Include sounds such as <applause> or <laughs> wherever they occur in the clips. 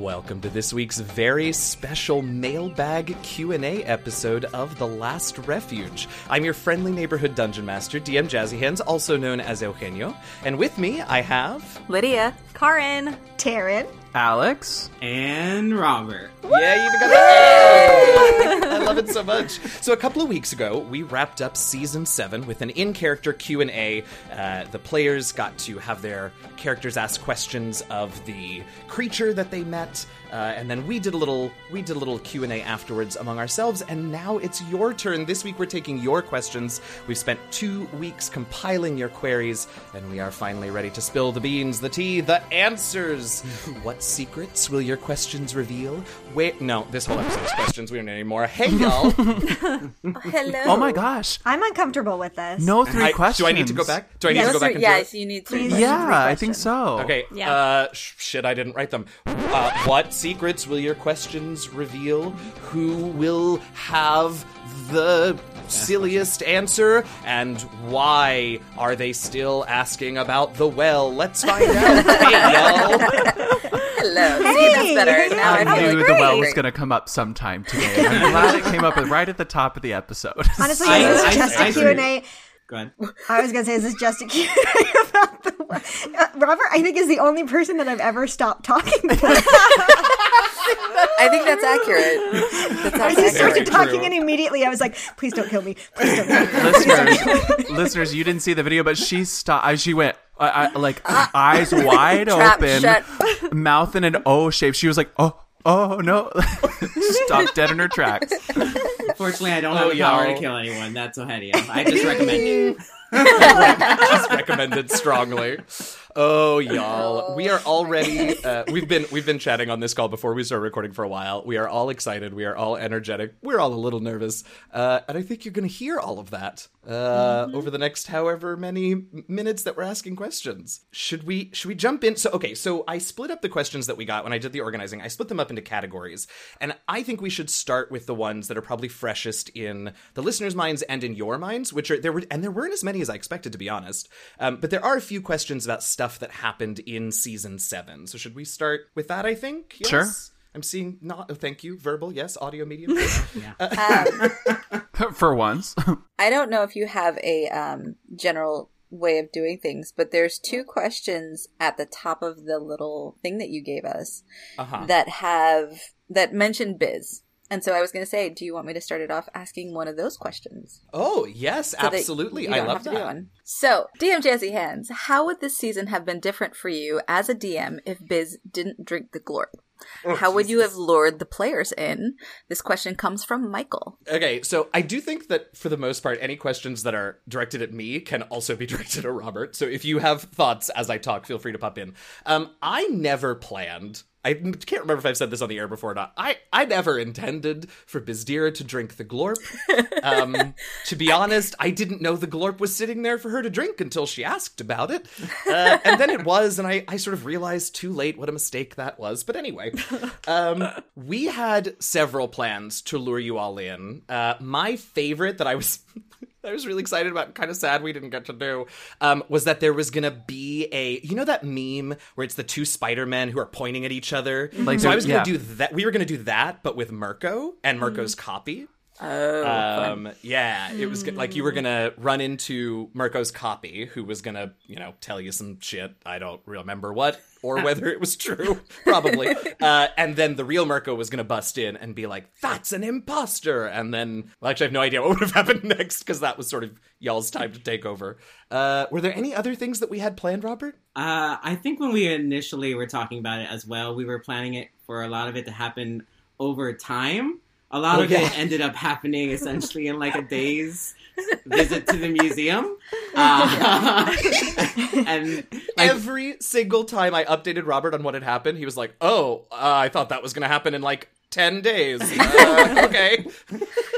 Welcome to this week's very special mailbag Q&A episode of The Last Refuge. I'm your friendly neighborhood dungeon master, DM Jazzy Hands, also known as Eugenio, and with me I have Lydia. Karin. Taryn. Alex. and Robert. Yeah, you even got it. <laughs> Love it so much. So a couple of weeks ago, we wrapped up season seven with an in-character Q and A. Uh, the players got to have their characters ask questions of the creature that they met, uh, and then we did a little we did a little Q and A afterwards among ourselves. And now it's your turn. This week we're taking your questions. We've spent two weeks compiling your queries, and we are finally ready to spill the beans, the tea, the answers. what secrets will your questions reveal? Wait, No, this whole episode's questions. We don't need any more. Hey, y'all. <laughs> Hello. Oh my gosh. I'm uncomfortable with this. No three I- questions. do I need to go back? Do I need Yes. to go back and do yes, it? you need to. Please. Yeah, I think so. Okay. Yeah. Uh, sh- shit, I didn't write them. Uh, what secrets will your questions reveal? Who will have the silliest answer? And why are they still asking about the well? Let's find out. <laughs> hey, y'all. Hello. See, that's better. Now I, I knew the well was going to come up sometime today. <laughs> I'm glad it came up right at the top of the episode. <laughs> Honestly, I- is I- just I a. Q&A? Go ahead. I was going to say, is this just a Q&A about the... Uh, Robert, I think, is the only person that I've ever stopped talking to. <laughs> I think that's accurate. That I sounds just Very started true. talking and immediately I was like, please don't kill me. Please don't kill me. <laughs> listeners, listeners, you didn't see the video, but she stopped. She went I, I, like ah. eyes <laughs> wide Trap open, shut. mouth in an O shape. She was like, "Oh, oh no!" <laughs> Stopped dead in her tracks. Fortunately, I don't Oh, have the power y'all. to kill anyone. That's ahead of. I just recommend it. Just recommended strongly. Oh, y'all, we are already. Uh, we've been we've been chatting on this call before we start recording for a while. We are all excited. We are all energetic. We're all a little nervous, uh, and I think you're going to hear all of that uh, over the next however many minutes that we're asking questions. Should we should we jump in? So okay, so I split up the questions that we got when I did the organizing. I split them up into categories, and I think we should start with the ones that are probably freshest in the listeners' minds and in your minds, which are there were and there weren't as many as I expected to be honest. Um, but there are a few questions about stuff that happened in season seven. So should we start with that? I think. Yes? Sure. I'm seeing not. Oh, thank you. Verbal, yes. Audio medium. Um, <laughs> <laughs> For once, <laughs> I don't know if you have a um, general way of doing things, but there's two questions at the top of the little thing that you gave us Uh-huh. that have that mention biz. And so I was going to say, do you want me to start it off asking one of those questions? Oh yes, so absolutely. I love have that. one. So, DM Jazzy Hands, how would this season have been different for you as a DM if Biz didn't drink the glorp? Oh, how would you have lured the players in? This question comes from Michael. Okay, so I do think that for the most part, any questions that are directed at me can also be <laughs> directed at Robert. So if you have thoughts as I talk, feel free to pop in. Um, I never planned. I can't remember if I've said this on the air before or not. I, I never intended for Bizdira to drink the glorp. Um, <laughs> to be honest, I didn't know the glorp was sitting there for her to drink until she asked about it. Uh, and then it was, and I, I sort of realized too late what a mistake that was. But anyway, um, we had several plans to lure you all in. Uh, my favorite that I was. <laughs> I was really excited about, kind of sad we didn't get to do, um, was that there was gonna be a, you know, that meme where it's the two Spider Men who are pointing at each other. Like so I was gonna yeah. do that. We were gonna do that, but with Mirko and Mirko's copy. Oh, Um, yeah, it was g- like you were gonna run into Mirko's copy, who was gonna, you know, tell you some shit. I don't remember what or <laughs> whether it was true, probably. Uh, and then the real Mirko was gonna bust in and be like, "That's an imposter." And then, well, actually, I have no idea what would have happened <laughs> next because that was sort of y'all's time to take over. Uh, were there any other things that we had planned, Robert? Uh, I think when we initially were talking about it as well, we were planning it for a lot of it to happen over time. A lot Oh, of yeah. it ended up happening essentially in like a day's <laughs> visit to the museum. Uh, <laughs> and like, Every single time I updated Robert on what had happened, he was like, "Oh, uh, I thought that was gonna happen in like." 10 days. <laughs> Uh, okay.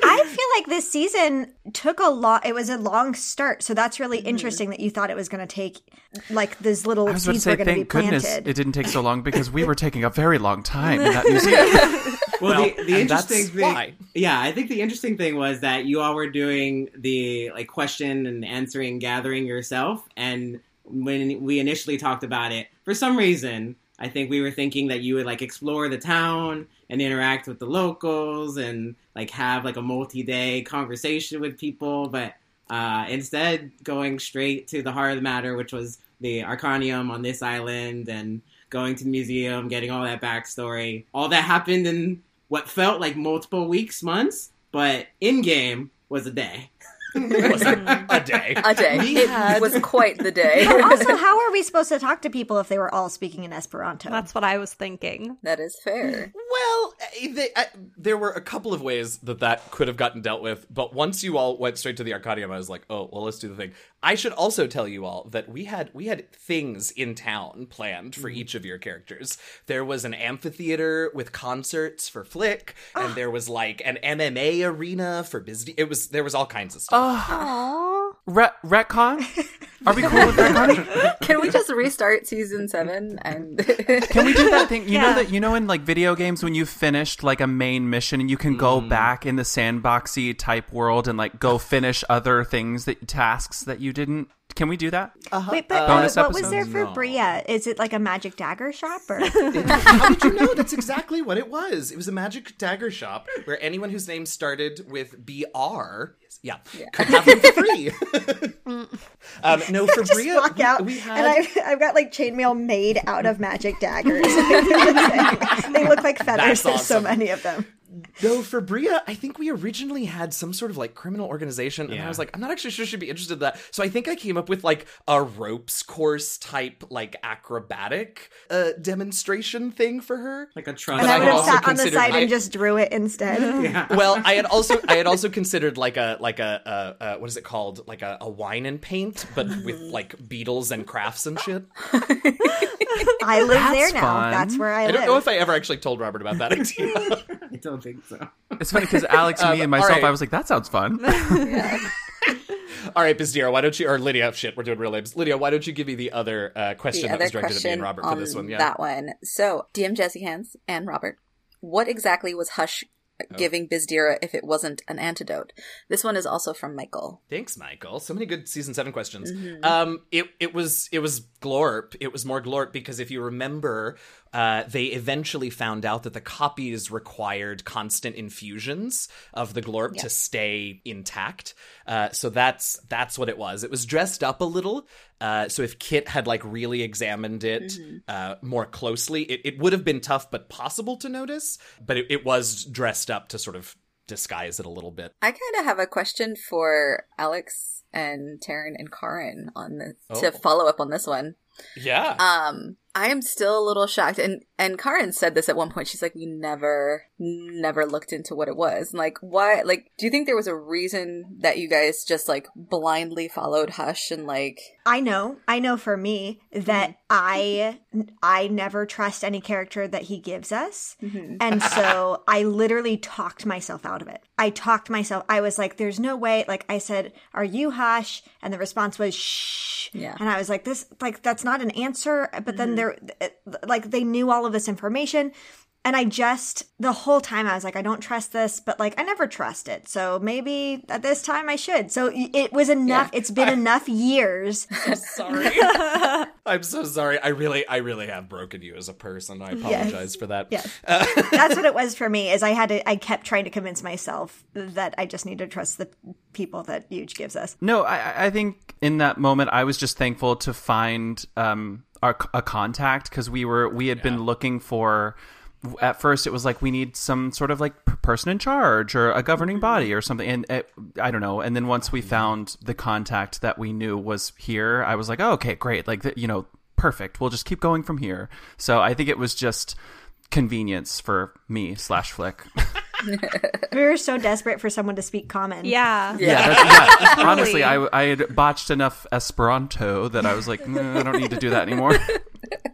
I feel like this season took a lot. It was a long start, so that's really interesting that you thought it was going to take like these little I was about to seeds say, were going to be thank goodness planted. it didn't take so long because we were taking a very long time in that museum. <laughs> well, the, the that's interesting thing, why. yeah, I think the interesting thing was that you all were doing the like question and answering, gathering yourself, and when we initially talked about it, for some reason, I think we were thinking that you would like explore the town and interact with the locals and like have like a multi-day conversation with people, but uh, instead going straight to the heart of the matter, which was the Arcanium on this island and going to the museum, getting all that backstory. All that happened in what felt like multiple weeks, months, but in game was a day. Was a, a day. A day. We it had- was quite the day. also, how are we <laughs> supposed to talk to people if they were all speaking in Esperanto? That's what I was thinking. that is fair. Well, eh, they, uh, there were a couple of ways that that could have gotten dealt with, but once you all went straight to the Arcanium, I was like, oh, well, let's do the thing. I should also tell you all that we had we had things in town planned for each of your characters. There was an amphitheater with concerts for Flick, and there was like an MMA arena for Bizdy. It was there was all kinds of stuff. Aww. <gasps> Re- retcon? <laughs> Are we cool with retcon? <laughs> Can we just restart season seven and <laughs> Can we do that thing? You Yeah. know that you know in like video games when you finished like a main mission and you can go mm. back in the sandboxy type world and like go finish other things that tasks that you didn't. Can we do that? Uh-huh. Wait, but Bonus uh, what was there for No. Bria? Is it like a magic dagger shop or? <laughs> How did you know? That's exactly what it was. It was a magic dagger shop where anyone whose name started with BR, yeah, could have them for free. <laughs> um, no, for <laughs> Just Bria, walk out, we had. and I've, I've got like chainmail made out of magic daggers. they look like feathers. That's There's so many of them. No, for Bria, I think we originally had some sort of like criminal organization, and I was like, I'm not actually sure she'd be interested in that. So I think I came up with like a ropes course type, like acrobatic uh, demonstration thing for her. Like a trust. And I I would have also sat on the considered- side I- and just drew it instead. <laughs> yeah. <laughs> well, I had also I had also considered like a like a, a, a what is it called like a, a wine and paint, but with like beetles and crafts and shit. <laughs> I live That's there now. fun. That's where I, I live. I don't know if I ever actually told Robert about that idea. I don't think so. It's funny because Alex, me, Um, and myself, all right. I was like, that sounds fun. <laughs> <laughs> All right, Bizdira, why don't you or Lydia? Shit, we're doing real names. Lydia, why don't you give me the other uh, question the that other was directed at me and Robert for this one? Yeah. that one. So, DM Jazzy Hands and Robert, what exactly was Hush Oh. giving Bizdira if it wasn't an antidote? This one is also from Michael. Thanks, Michael. So many good season seven questions. Mm-hmm. Um, it it was it was Glorp. It was more Glorp because if you remember, uh, they eventually found out that the copies required constant infusions of the Glorp to stay intact. Uh, so that's that's what it was. It was dressed up a little. Uh, so if Kit had like really examined it Mm-hmm. uh, more closely, it, it would have been tough but possible to notice. But it, it was dressed up to sort of disguise it a little bit. I kind of have a question for Alex and Taryn and Karin on the to Oh. follow up on this one. Yeah. Um, I am still a little shocked, and and Karin said this at one point. She's like, "We never, never looked into what it was. And like, why? Like, do you think there was a reason that you guys just like blindly followed Hush and like? I know. I know for me that mm-hmm. I I never trust any character that he gives us. Mm-hmm. And <laughs> so I literally talked myself out of it. I talked myself I was like there's no way like I said, "Are you Hush?" and the response was shh. Yeah. And I was like this like that's not an answer, but then mm-hmm. they're like they knew all of this information. And I just, the whole time I was like, I don't trust this, but like, I never trust it. So maybe at this time I should. So it was enough. It's been <laughs> enough years. <laughs> sorry. <laughs> I'm so sorry. I really, I really have broken you as a person. I apologize for that. Yes. That's what it was for me is I had to, I kept trying to convince myself that I just need to trust the people that Huge gives us. No, I, I think in that moment I was just thankful to find um our a contact because we were we had been looking for. At first, it was like we need some sort of like person in charge or a governing mm-hmm. body or something, and it, I don't know. And then once we mm-hmm. found the contact that we knew was here, I was like, oh, okay, great, like th- you know, perfect. We'll just keep going from here. So I think it was just convenience for me slash Flick. <laughs> <laughs> We were so desperate for someone to speak common. Yeah. Yeah, that's, yeah. honestly, I, I had botched enough Esperanto that I was like, "Nah, I don't need to do that anymore. <laughs>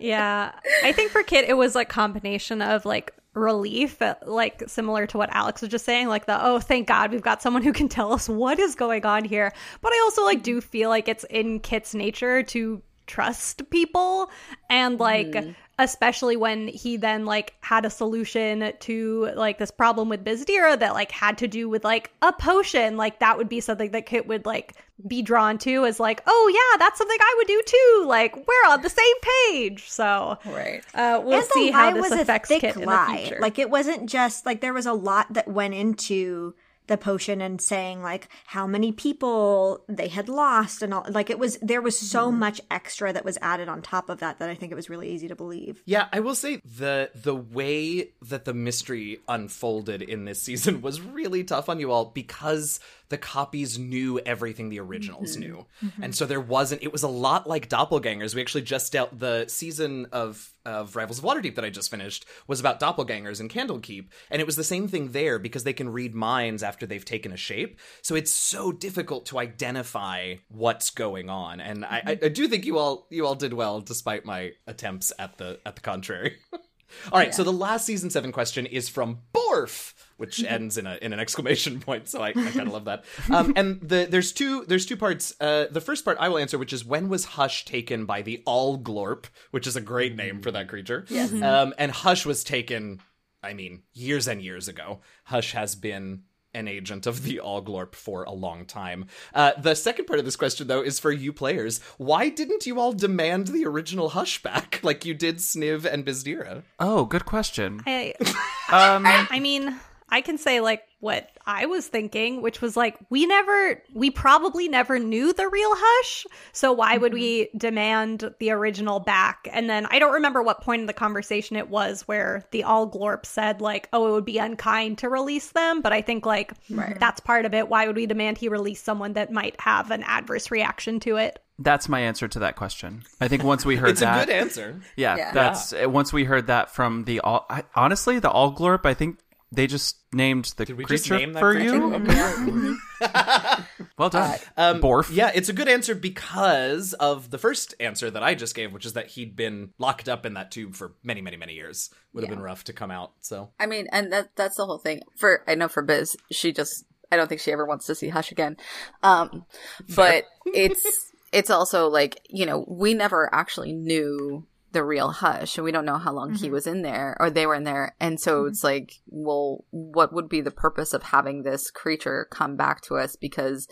Yeah. I think for Kit, it was like combination of like relief, uh, like similar to what Alex was just saying, like the, oh, thank God we've got someone who can tell us what is going on here. But I also like do feel like it's in Kit's nature to trust people and like especially when he then like had a solution to like this problem with Bizdira that like had to do with like a potion. Like that would be something that Kit would like be drawn to as like, oh yeah, that's something I would do too. Like we're on the same page. So Right. uh, we'll and see how lie this was affects Kit in the future. Like it wasn't just like there was a lot that went into the potion and saying like how many people they had lost and all like it was there was so Mm-hmm. much extra that was added on top of that that I think it was really easy to believe. Yeah, I will say the the way that the mystery unfolded in this season <laughs> was really tough on you all because the copies knew everything the originals mm-hmm. knew. Mm-hmm. And so there wasn't it was a lot like doppelgangers. We actually just dealt the season of of Rivals of Waterdeep that I just finished was about doppelgangers and Candlekeep, and it was the same thing there because they can read minds after they've taken a shape. So it's so difficult to identify what's going on. And I, I, I do think you all you all did well despite my attempts at the at the contrary. <laughs> All right, so the last season seven question is from Borf, which ends in a in an exclamation <laughs> point. So I, I kind of love that. <laughs> Um, and the there's two there's two parts. Uh, the first part I will answer, which is when was Hush taken by the Allglorp, which is a great name for that creature. Yes. Um, and Hush was taken, I mean, years and years ago. Hush has been an agent of the Allglorp for a long time. Uh, the second part of this question, though, is for you players. Why didn't you all demand the original Hush back <laughs> like you did Sniv and Bizdira? Oh, good question. I, Um, I mean, I can say like what I was thinking, which was like we never, we probably never knew the real Hush, so why would we demand the original back? And then I don't remember what point in the conversation it was where the Allglorp said like, oh, it would be unkind to release them, but I think like that's part of it. Why would we demand he release someone that might have an adverse reaction to it? that's my answer to that question. I think once we heard It's that, a good answer. yeah, Yeah. that's uh, once we heard that from the all. I, honestly, the Allglorp. I think they just named the Did we creature just name that for creature? <laughs> you. <laughs> Well done, Um, Borf. Yeah, it's a good answer because of the first answer that I just gave, which is that he'd been locked up in that tube for many, many, many years. Would have been rough to come out. So I mean, and that that's the whole thing. For I know for Biz, she just I don't think she ever wants to see Hush again. Um, but <laughs> it's it's also like you know we never actually knew the real Hush, and we don't know how long he mm-hmm. was in there or they were in there, and so mm-hmm. it's like, well, what would be the purpose of having this creature come back to us? Because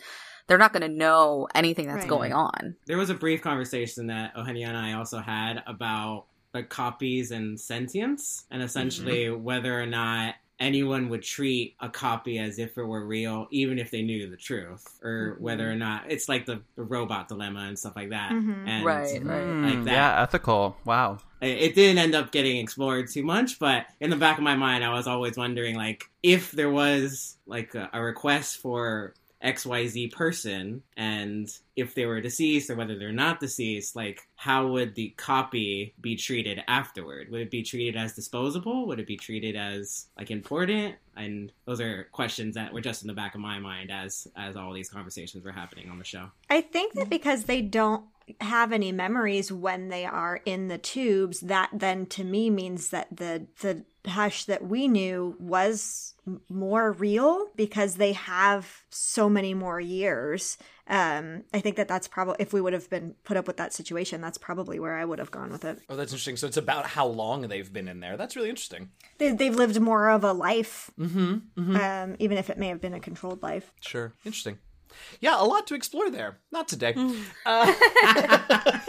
they're not going to know anything that's Right. going on. There was a brief conversation that Eugenio and I also had about the copies and sentience, and essentially mm-hmm. whether or not anyone would treat a copy as if it were real, even if they knew the truth, or whether or not it's like the, the robot dilemma and stuff like that. Mhm. And Right, right. Mm, like that. yeah, ethical. Wow. it it didn't end up getting explored too much but in the back of my mind i was always wondering like if there was like a, a request for xyz person and if they were deceased or whether they're not deceased like how would the copy be treated afterward? Would it be treated as disposable? Would it be treated as like important? And those are questions that were just in the back of my mind as as all these conversations were happening on the show. I think that because they don't have any memories when they are in the tubes, that then to me means that the the hush that we knew was more real because they have so many more years. Um, I think that that's probably if we would have been put up with that situation, that's probably where I would have gone with it. Oh, that's interesting. So it's about how long they've been in there. That's really interesting. They, they've lived more of a life, Um, even if it may have been a controlled life. Sure. Interesting. Yeah, a lot to explore there. Not today. Uh, <laughs>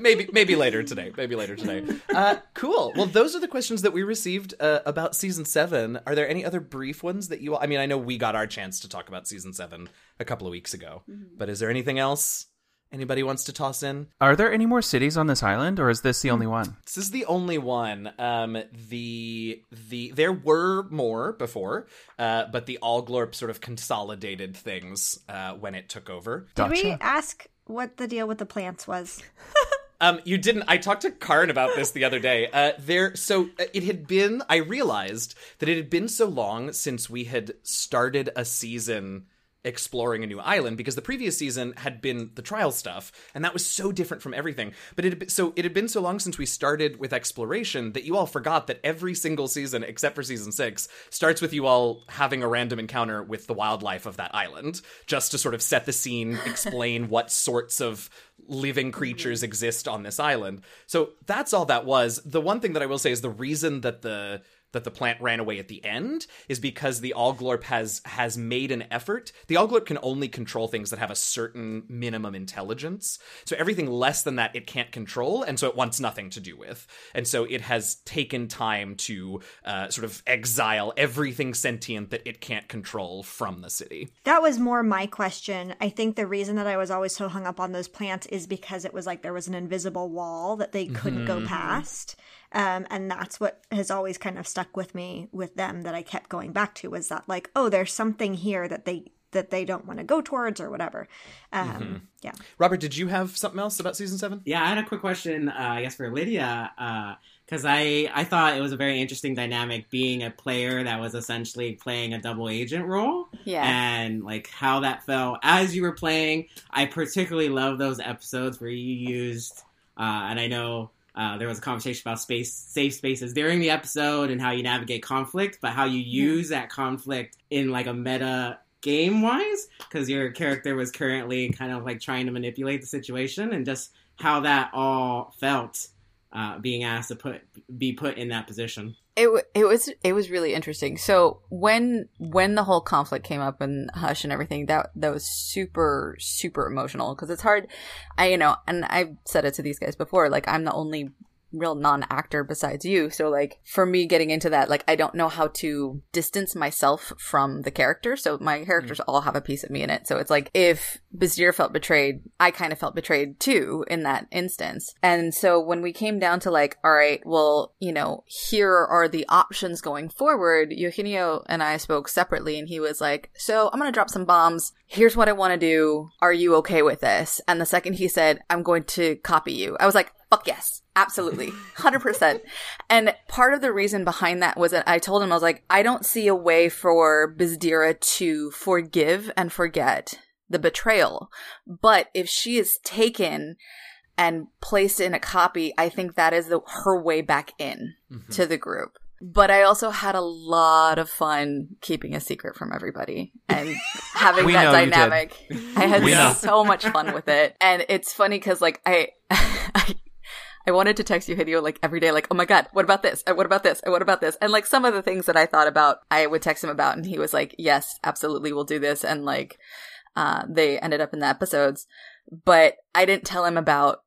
maybe maybe later today. Maybe later today. Uh, cool. Well, those are the questions that we received uh, about season seven. Are there any other brief ones that you? all I mean, I know we got our chance to talk about season seven a couple of weeks ago, but is there anything else anybody wants to toss in? Are there any more cities on this island, or is this the only one? This is the only one. Um, the the there were more before, uh, but the Allglorp sort of consolidated things uh, when it took over. Did we ask what the deal with the plants was? <laughs> Um, you didn't. I talked to Karn about this the other day. Uh, there, so uh, it had been. I realized that it had been so long since we had started a season exploring a new island because the previous season had been the trial stuff and that was so different from everything. But it had been, so it had been so long since we started with exploration that you all forgot that every single season except for season 6 starts with you all having a random encounter with the wildlife of that island just to sort of set the scene <laughs> explain what sorts of living creatures mm-hmm. exist on this island. So that's all that was. The one thing that i will say is the reason that the that the plant ran away at the end is because the Allglorp has has made an effort. The Allglorp can only control things that have a certain minimum intelligence. So everything less than that it can't control, and so it wants nothing to do with. And so it has taken time to uh, sort of exile everything sentient that it can't control from the city. That was more my question. I think the reason that I was always so hung up on those plants is because it was like there was an invisible wall that they couldn't go past. Um, and that's what has always kind of stuck with me with them that I kept going back to was that like, oh, there's something here that they that they don't want to go towards or whatever. Um, Yeah. Robert, did you have something else about season seven? Yeah, I had a quick question, uh, I guess, for Lydia, because I I thought it was a very interesting dynamic being a player that was essentially playing a double agent role. Yeah. and like how that felt as you were playing. I particularly love those episodes where you used, uh, and I know. Uh, there was a conversation about space, safe spaces during the episode, and how you navigate conflict, but how you use that conflict in like a meta game wise, because your character was currently kind of like trying to manipulate the situation, and just how that all felt uh, being asked to put be put in that position. It it was it was really interesting. So when when the whole conflict came up and Hush and everything, that that was super super emotional because it's hard. I you know, and I've said it to these guys before. Like I'm the only real non-actor besides you. So like for me getting into that like i don't know how to distance myself from the character. So my characters mm. all have a piece of me in it. So it's like if Bazir felt betrayed i kind of felt betrayed too in that instance. And so when we came down to like all right well you know here are the options going forward. Eugenio and i spoke separately and he was like so i'm gonna drop some bombs. Here's what i want to do. Are you okay with this? And the second he said i'm going to copy you. I was like fuck yes absolutely 100% and part of the reason behind that was that i told him i was like i don't see a way for bizdira to forgive and forget the betrayal but if she is taken and placed in a copy i think that is the, her way back in mm-hmm. to the group but I also had a lot of fun keeping a secret from everybody and <laughs> having We that know you did. dynamic. I had We know. so much fun with it. And it's funny because like I, <laughs> I I wanted to text Eugenio like every day, like, oh my god, what about this? And what about this? And what about this? And like some of the things that I thought about, I would text him about, and he was like, yes, absolutely, we'll do this. And like, uh, they ended up in the episodes, but I didn't tell him about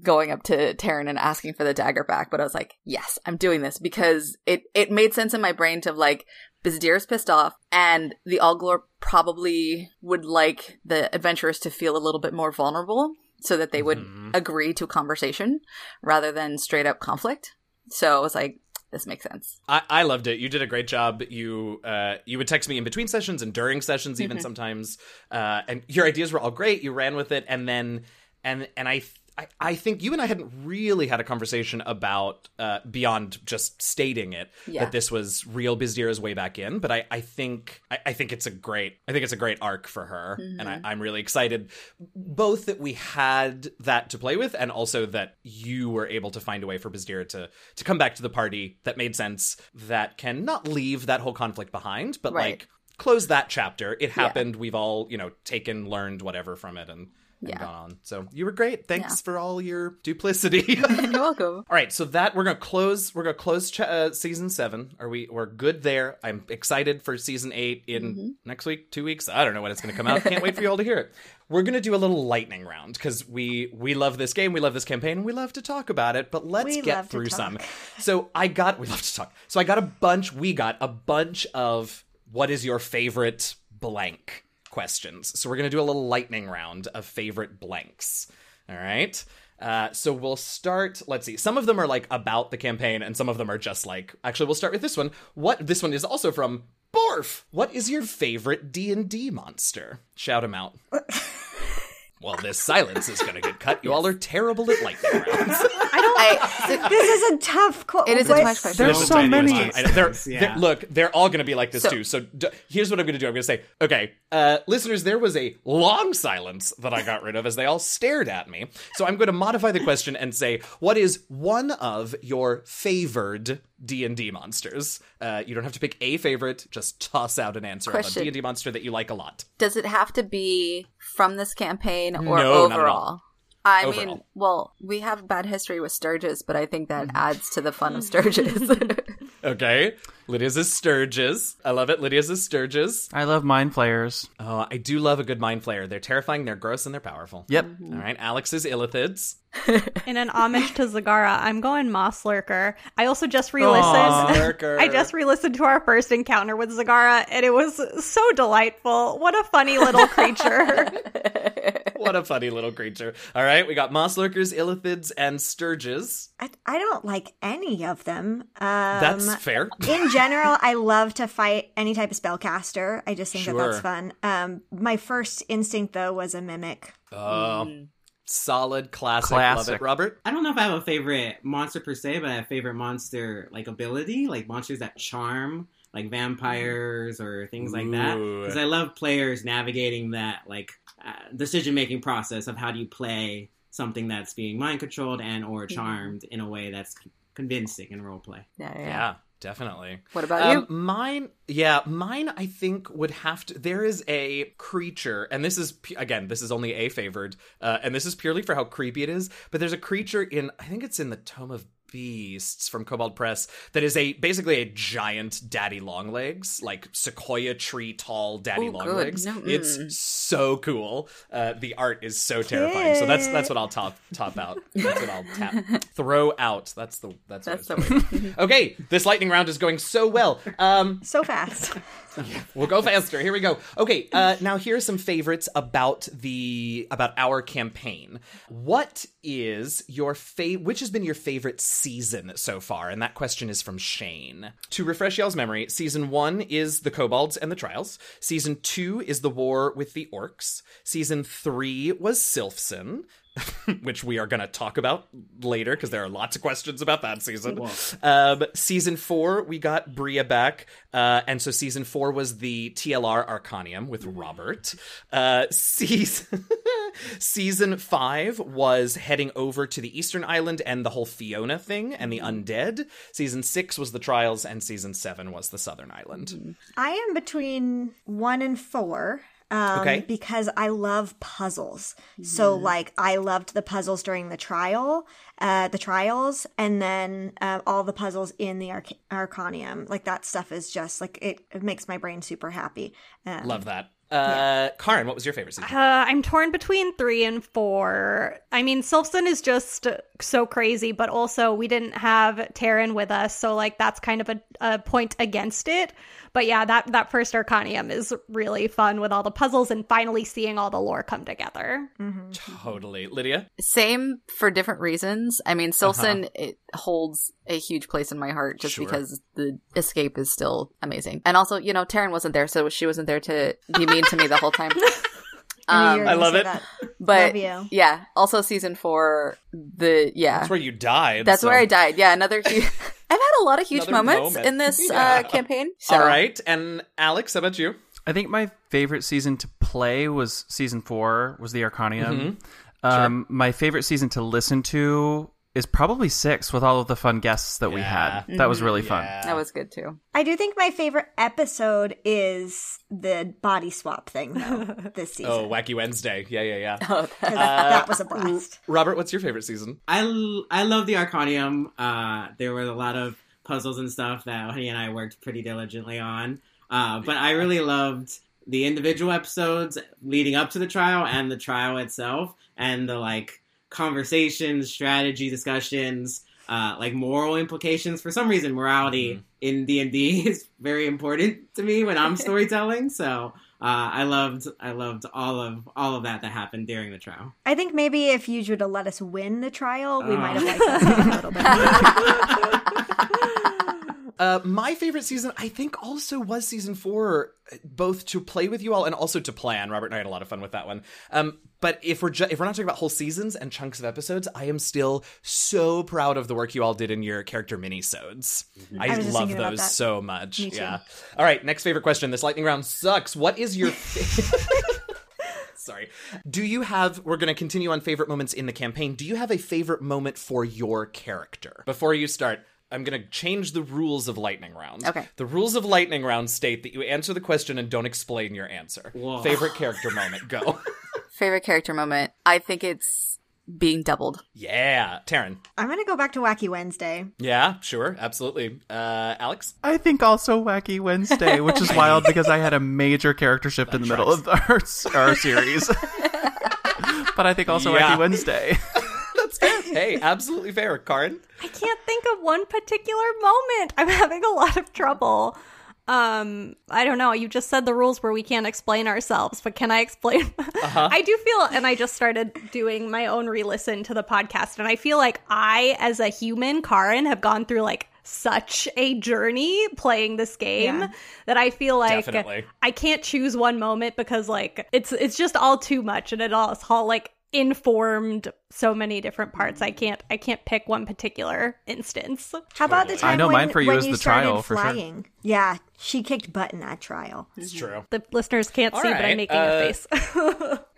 going up to Taryn and asking for the dagger back, but I was like, yes, I'm doing this because it, it made sense in my brain to like, Bizdir's pissed off, and the Allglorp probably would like the adventurers to feel a little bit more vulnerable so that they would agree to conversation rather than straight up conflict. So I was like, this makes sense. I, I loved it. You did a great job. You uh, you would text me in between sessions and during sessions, even sometimes. Uh, and your ideas were all great. You ran with it, and then and and I. I, I think you and I hadn't really had a conversation about uh, beyond just stating it Yeah. that this was real Bizdira's way back in, but I, I think I, I think it's a great I think it's a great arc for her, and I, I'm really excited both that we had that to play with, and also that you were able to find a way for Bizdira to to come back to the party that made sense, that can not leave that whole conflict behind, but Right. like close that chapter. It happened. We've all you know taken, learned whatever from it, and. And Yeah. gone on. So you were great. Thanks Yeah. for all your duplicity. <laughs> <laughs> You're welcome. All right, so that we're gonna close. We're gonna close ch- uh, season seven. Are we? We're good there. I'm excited for season eight in Mm-hmm. next week, two weeks. I don't know when it's gonna come out. Can't wait for you all to hear it. <laughs> We're gonna do a little lightning round because we we love this game, we love this campaign, we love to talk about it. But let's We get through some. So I got. We love to talk. So I got a bunch. We got a bunch of what is your favorite blank questions. So we're gonna do a little lightning round of favorite blanks. All right. Uh, so we'll start. Let's see. Some of them are like about the campaign, and some of them are just like. Actually, we'll start with this one. What? This one is also from Borf. What is your favorite D and D monster? Shout him out. <laughs> Well, this silence is going to get cut. You all are terrible at lightning rounds. <laughs> I, <laughs> This is a tough quote. it is a too much question. There's This so many- question. I know. They're, Yeah. they're- look, they're all going to be like this So- too. So d- here's what I'm going to do. I'm going to say, okay, uh, listeners, there was a long silence that I got rid of as they all stared at me. So I'm going to modify the question and say, what is one of your favored D and D monsters? Uh, you don't have to pick a favorite. Just toss out an answer Question. of a D and D monster that you like a lot. Does it have to be from this campaign or No, not at all. overall? I mean, well, we have bad history with Stirges, but I think that mm. adds to the fun of Stirges. <laughs> Okay, Lydia's is Stirges. I love it. Lydia's is Stirges. I love mind flayers. Oh, I do love a good mind flayer. They're terrifying. They're gross and they're powerful. Yep. All right, Alex is Illithids. <laughs> In an homage to Zagara, I'm going Moss Lurker. I also just re-listened. Aw, <laughs> I just re-listened to our first encounter with Zagara, and it was so delightful. What a funny little <laughs> creature. What a funny little creature. All right, we got moss lurkers, illithids, and stirges. I, I don't like any of them. Um, That's fair. in general, I love to fight any type of spellcaster. I just think that that's fun. Um, my first instinct though was a mimic. Oh, solid, classic. Love Classic. it, Robert. I don't know if I have a favorite monster per se, but I have favorite monster like ability, like monsters that charm, like vampires or things like that. Because I love players navigating that like uh, decision making process of how do you play something that's being mind controlled and or charmed in a way that's convincing in roleplay. yeah, yeah. Yeah, definitely. What about Um, you? mine, yeah, mine. I think would have to. There is a creature, and this is again, this is only a favored, uh, and this is purely for how creepy it is. But there's a creature in, I think it's in the Tome of Beasts from Kobold Press that is a basically a giant daddy long legs, like sequoia tree tall daddy Ooh, long good. legs. No, mm. It's so cool. Uh, the art is so terrifying. So that's that's what I'll top top out. That's what I'll tap <laughs> throw out. That's the that's, That's what the okay, this lightning round is going so well. Um, So fast. <laughs> we'll go faster. Here we go. Okay, uh, now here are some favorites about the about our campaign. What is your favorite? Which has been your favorite season so far? And that question is from Shane. To refresh y'all's memory, season one is the kobolds and the trials. Season two is the war with the orcs. Season three was Sylphson. <laughs> which we are going to talk about later because there are lots of questions about that season. Um, season four, we got Bria back, uh, and so season four was the TLR Arcanium with Robert. Uh, season <laughs> season five was heading over to the Eastern Island and the whole Fiona thing and the undead. Season six was the trials, and season seven was the Southern Island. I am between one and four. Um, Okay. Because I love puzzles. So, like, I loved the puzzles during the trial, uh, the trials, and then uh, all the puzzles in the Arc- Arcanium. Like, that stuff is just, like, it, it makes my brain super happy. Um, Love that. Uh, Karin, what was your favorite season? Uh, I'm torn between three and four. I mean, Sylphson is just so crazy, but also we didn't have Taryn with us, so like that's kind of a, a point against it. But yeah, that that first Arcanium is really fun with all the puzzles and finally seeing all the lore come together. Totally, Lydia. Same for different reasons. I mean, Sylphson it holds a huge place in my heart just Sure. because the escape is still amazing. And also, you know, Taryn wasn't there, so she wasn't there to be mean to me the whole time. <laughs> I, Um, you I love it. that. but Love you. yeah, also season four, the yeah, That's where you died. That's so- where I died. Yeah, another huge. <laughs> <laughs> I've had a lot of huge Another moments moment. in this Yeah. uh, campaign. So. All right, and Alex, how about you? I think my favorite season to play was season four, was the Arcanium. Mm-hmm. Um, My favorite season to listen to is probably six with all of the fun guests that we had. That was really fun. That was good too. I do think my favorite episode is the body swap thing, though, <laughs> this season. Oh, Wacky Wednesday. Yeah, yeah, yeah. 'Cause that was a blast. Robert, what's your favorite season? I, l- I love the Arcanium. Uh, there were a lot of puzzles and stuff that he and I worked pretty diligently on. Uh, but I really loved the individual episodes leading up to the trial and the trial itself, and the like conversations, strategy discussions, uh, like moral implications. For some reason, morality in D and D <laughs> is very important to me when I'm <laughs> storytelling. So. Uh, I loved, I loved all of all of that that happened during the trial. I think maybe if you would have let us win the trial, we Oh. might have liked that a little bit. <laughs> Uh, my favorite season, I think, also was season four, both to play with you all and also to plan. Robert and I had a lot of fun with that one. Um, but if we're ju- if we're not talking about whole seasons and chunks of episodes, I am still so proud of the work you all did in your character minisodes. I, I love those so much. Yeah. All right, next favorite question. This lightning round sucks. What is your <laughs> <laughs> Sorry. Do you have, we're going to continue on favorite moments in the campaign. Do you have a favorite moment for your character? Before you start, I'm going to change the rules of Lightning Round. Okay. The rules of Lightning Round state that you answer the question and don't explain your answer. Whoa. Favorite character moment, go. <laughs> Favorite character moment? I think it's being doubled. yeah. Taryn. I'm going to go back to Wacky Wednesday. Yeah, sure. Absolutely. Uh, Alex? I think also Wacky Wednesday, which is wild because I had a major character shift in the middle of our, our series. <laughs> but I think also Yeah. Wacky Wednesday. That's fair. hey, absolutely fair. Karin? I can't think of one particular moment. I'm having a lot of trouble. Um, I don't know. You just said the rules where we can't explain ourselves, but can I explain? <laughs> I do feel, and I just started doing my own re-listen to the podcast, and I feel like I, as a human, Karin, have gone through like such a journey playing this game Yeah. that I feel like Definitely. I can't choose one moment because like it's it's just all too much, and it all it's all like informed so many different parts. I can't I can't pick one particular instance. How about the Totally. time I know when, mine for you when is you the started trial, for sure. flying? Yeah, she kicked butt in that trial. It's true. The listeners can't All see, but I'm making uh, a face. <laughs>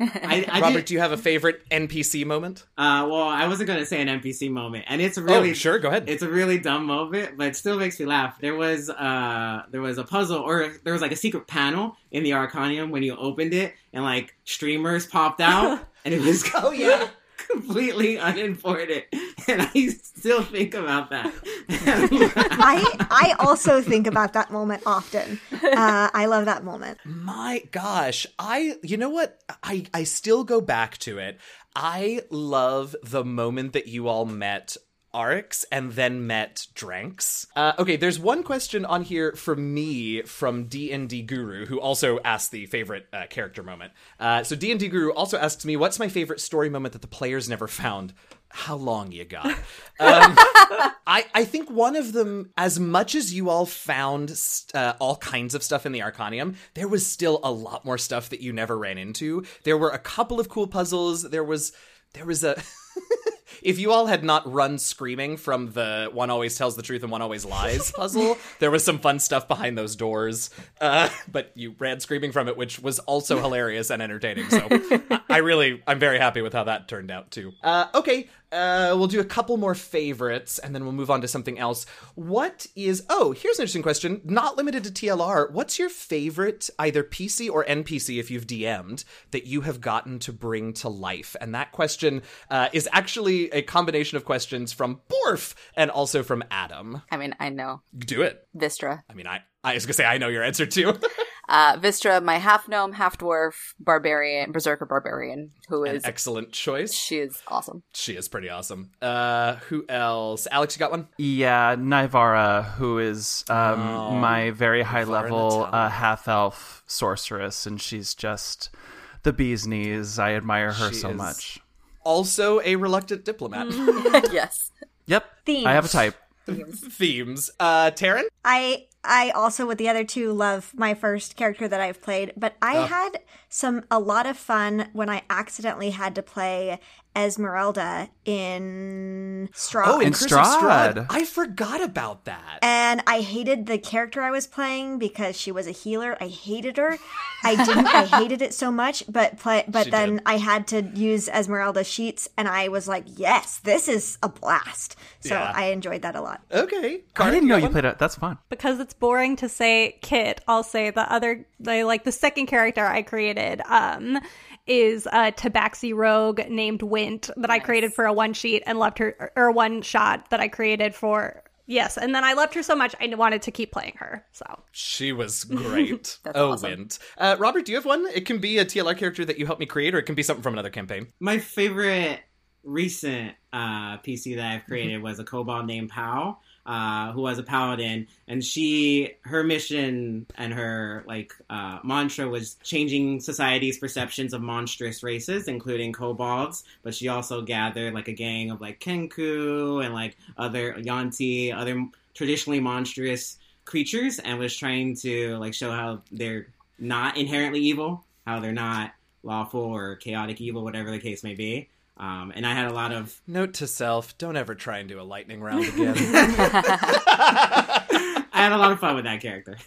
I, I Robert, did- do you have a favorite NPC moment? uh, well, I wasn't gonna say an NPC moment, and it's really oh, sure. Go ahead. It's a really dumb moment, but it still makes me laugh. There was uh there was a puzzle or there was like a secret panel in the Arcanium when you opened it and like streamers popped out <laughs> and it was <laughs> Oh, yeah. completely unimportant. And I still think about that. <laughs> I I also think about that moment often. Uh, I love that moment. My gosh, I you know what? I I still go back to it. I love the moment that you all met Arx and then met Dranks. Uh, okay, there's one question on here from me from D&D Guru who also asked the favorite uh, character moment. Uh, so D&D Guru also asks me, "What's my favorite story moment that the players never found?" How long you got? <laughs> Um, I, I think one of them, as much as you all found uh, all kinds of stuff in the Arcanium, there was still a lot more stuff that you never ran into. There were a couple of cool puzzles. There was there was a. <laughs> if you all had not run screaming from the one always tells the truth and one always lies <laughs> puzzle, there was some fun stuff behind those doors. Uh, but you ran screaming from it, which was also hilarious and entertaining. So <laughs> I, I really, I'm very happy with how that turned out too. Uh, okay, uh, we'll do a couple more favorites and then we'll move on to something else. What is, oh, here's an interesting question. Not limited to TLR. What's your favorite, either PC or NPC, if you've DM'd, that you have gotten to bring to life? And that question uh, is actually a combination of questions from Borf and also from Adam. I mean, I know. Do it. Vistra. I mean, I, I was gonna say I know your answer too. <laughs> Uh, Vistra, my half gnome, half dwarf, barbarian, berserker barbarian, who is An excellent choice. she is awesome. She is pretty awesome. Uh, who else? Alex, you got one? Yeah, Nivara, who is um, Oh, my very high Nivara level uh, half elf sorceress, and she's just the bee's knees. I admire her She so is- much. Also a reluctant diplomat. <laughs> yes. Yep, Themes. I have a type. <laughs> Themes. Uh, Taryn? I I also with the other two love my first character that I've played, but I ah. had some a lot of fun when I accidentally had to play Esmeralda in Strahd. Oh, in And Curse of Strahd. Strahd. I forgot about that. and I hated the character I was playing because she was a healer. I hated her. I didn't. I <laughs> hated it so much. But play. But She then did. I had to use Esmeralda sheets, and I was like, "Yes, this is a blast." So Yeah. I enjoyed that a lot. Okay. I didn't know got you one? played it. That's fun. because it's boring to say Kit, I'll say the other, the, like the second character I created, um, is a Tabaxi rogue named Wint that I created for a one sheet and loved her, or one shot that I created for. Yes, and then I loved her so much I wanted to keep playing her. So She was great. <laughs> Oh, awesome. Wint. Uh, Robert, do you have one? It can be a TLR character that you helped me create, or it can be something from another campaign. My favorite recent uh, PC that I've created was a kobold named Pao, uh, who was a paladin, and she her mission and her like uh, mantra was changing society's perceptions of monstrous races, including kobolds. But she also gathered like a gang of like Kenku and like other Yuan-ti, other traditionally monstrous creatures, and was trying to like show how they're not inherently evil, how they're not lawful or chaotic evil, whatever the case may be. Um, and I had a lot of Note to self: Don't ever try and do a lightning round <laughs> again. I had a lot of fun with that character.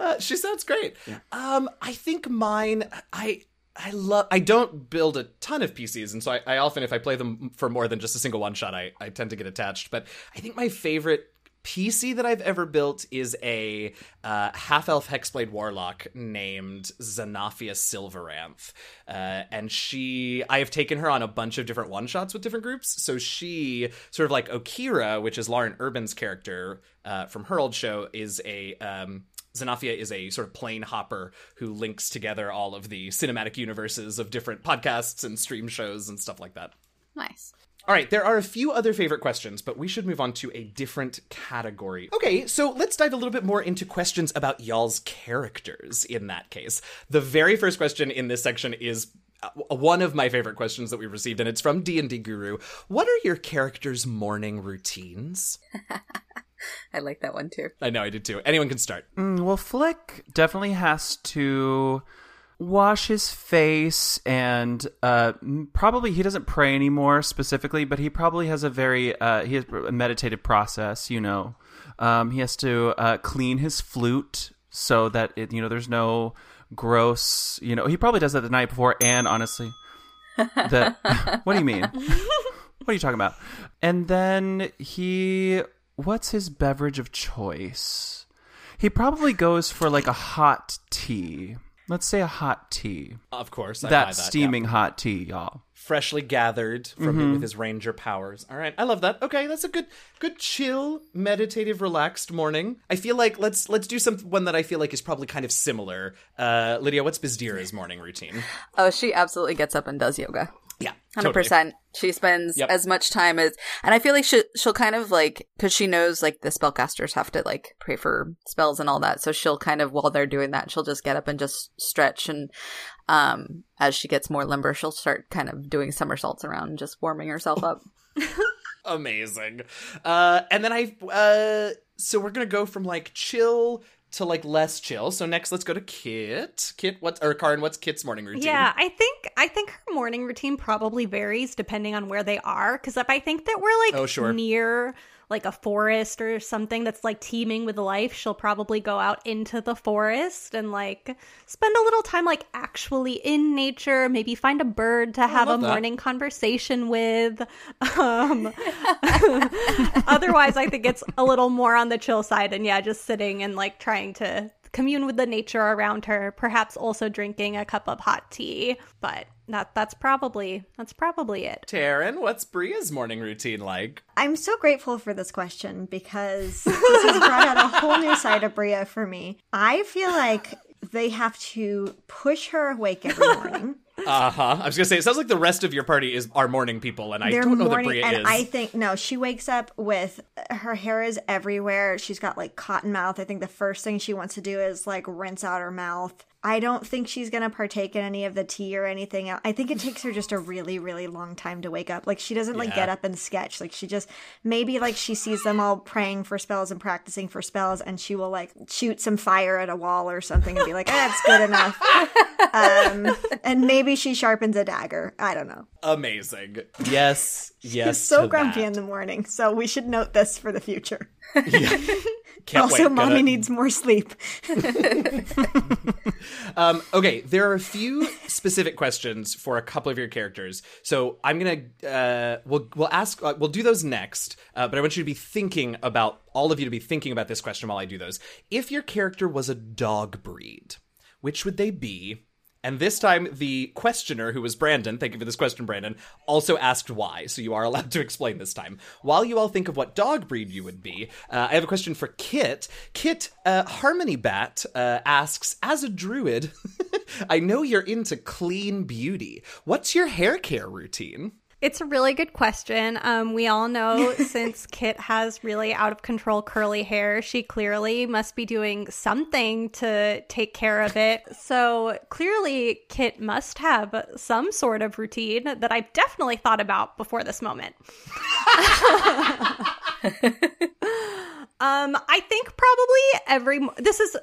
Uh, she sounds great. Yeah. Um, I think mine. I I love. I don't build a ton of PCs, and so I, I often, if I play them for more than just a single one shot, I I tend to get attached. But I think my favorite. PC that I've ever built is a uh, half elf hexblade warlock named Xanaphia Silveranth. Uh, and she, I have taken her on a bunch of different one shots with different groups. So she, sort of like Okira, which is Lauren Urban's character uh, from her old show, is a. Um, is a sort of plane hopper who links together all of the cinematic universes of different podcasts and stream shows and stuff like that. nice. All right, there are a few other favorite questions, but we should move on to a different category. Okay, so let's dive a little bit more into questions about y'all's characters in that case. The very first question in this section is uh, one of my favorite questions that we received and it's from D&D Guru. What are your characters' morning routines? <laughs> I like that one too. I know I did too. Anyone can start. Mm, well, Flick definitely has to wash his face and uh, probably he doesn't pray anymore specifically, but he probably has a very uh, he has a meditative process. You know, um, he has to uh, clean his flute so that it, you know there's no gross. You know, he probably does that the night before. And honestly, the <laughs> what do you mean? what are you talking about? And then he, what's his beverage of choice? He probably goes for like a hot tea. Let's say a hot tea. Of course, I buy That that yeah. steaming hot tea, y'all. freshly gathered from Mm-hmm. with his ranger powers. All right, I love that. Okay, that's a good, good, chill, meditative, relaxed morning. I feel like let's let's do some one that I feel like is probably kind of similar. Uh, Lydia, what's Bizdira's morning routine? Oh, she absolutely gets up and does yoga. Yeah, Hundred percent. She spends Yep. as much time as, and I feel like she she'll kind of like because she knows like the spellcasters have to like pray for spells and all that. So she'll kind of while they're doing that, she'll just get up and just stretch and um as she gets more limber, she'll start kind of doing somersaults around and just warming herself up. <laughs> Amazing. Uh, and then I, uh, so we're gonna go from like chill to like less chill. So next, let's go to Kit. Kit, what's or Karin? What's Kit's morning routine? Yeah, I think I think her morning routine probably varies depending on where they are. Because if I think that we're like Oh, sure. near like a forest or something that's like teeming with life, she'll probably go out into the forest and like spend a little time like actually in nature. Maybe find a bird to have a that. morning conversation with. Um, <laughs> otherwise, I think it's a little more on the chill side, and yeah, just sitting and like trying to commune with the nature around her. Perhaps also drinking a cup of hot tea, but that that's probably that's probably it. Taryn, what's Bria's morning routine like? I'm so grateful for this question because this has brought out a whole new side of Bria for me. I feel like they have to push her awake every morning. <laughs> Uh huh. I was gonna say it sounds like the rest of your party is are morning people, and I They're don't know morning, that Bria and is. I think no, she wakes up with her hair is everywhere. She's got like cotton mouth. I think the first thing she wants to do is like rinse out her mouth. I don't think she's gonna partake in any of the tea or anything else. I think it takes her just a really, really long time to wake up. Like she doesn't like Yeah. get up and sketch. Like she just maybe like she sees them all praying for spells and practicing for spells, and she will like shoot some fire at a wall or something and be like, "That's good enough." <laughs> um, and maybe she sharpens a dagger. I don't know. Amazing. Yes. <laughs> Yes. He's so to grumpy that. in the morning, so we should note this for the future. <laughs> Can't also, wait. mommy Gonna- needs more sleep. <laughs> Um, okay, there are a few specific questions for a couple of your characters. So I'm gonna uh, we'll we'll ask uh, we'll do those next. Uh, but I want you to be thinking about all of you to be thinking about this question while I do those. If your character was a dog breed, which would they be? And this time, the questioner, who was Brandon, thank you for this question, Brandon, also asked why. So you are allowed to explain this time. While you all think of what dog breed you would be, uh, I have a question for Kit. Kit, uh, Harmony Bat uh, asks, as a druid, <laughs> I know you're into clean beauty. What's your hair care routine? It's a really good question. Um, we all know <laughs> since Kit has really out of control curly hair, she clearly must be doing something to take care of it. So clearly, Kit must have some sort of routine that I've definitely thought about before this moment. <laughs> Um, I think probably every this is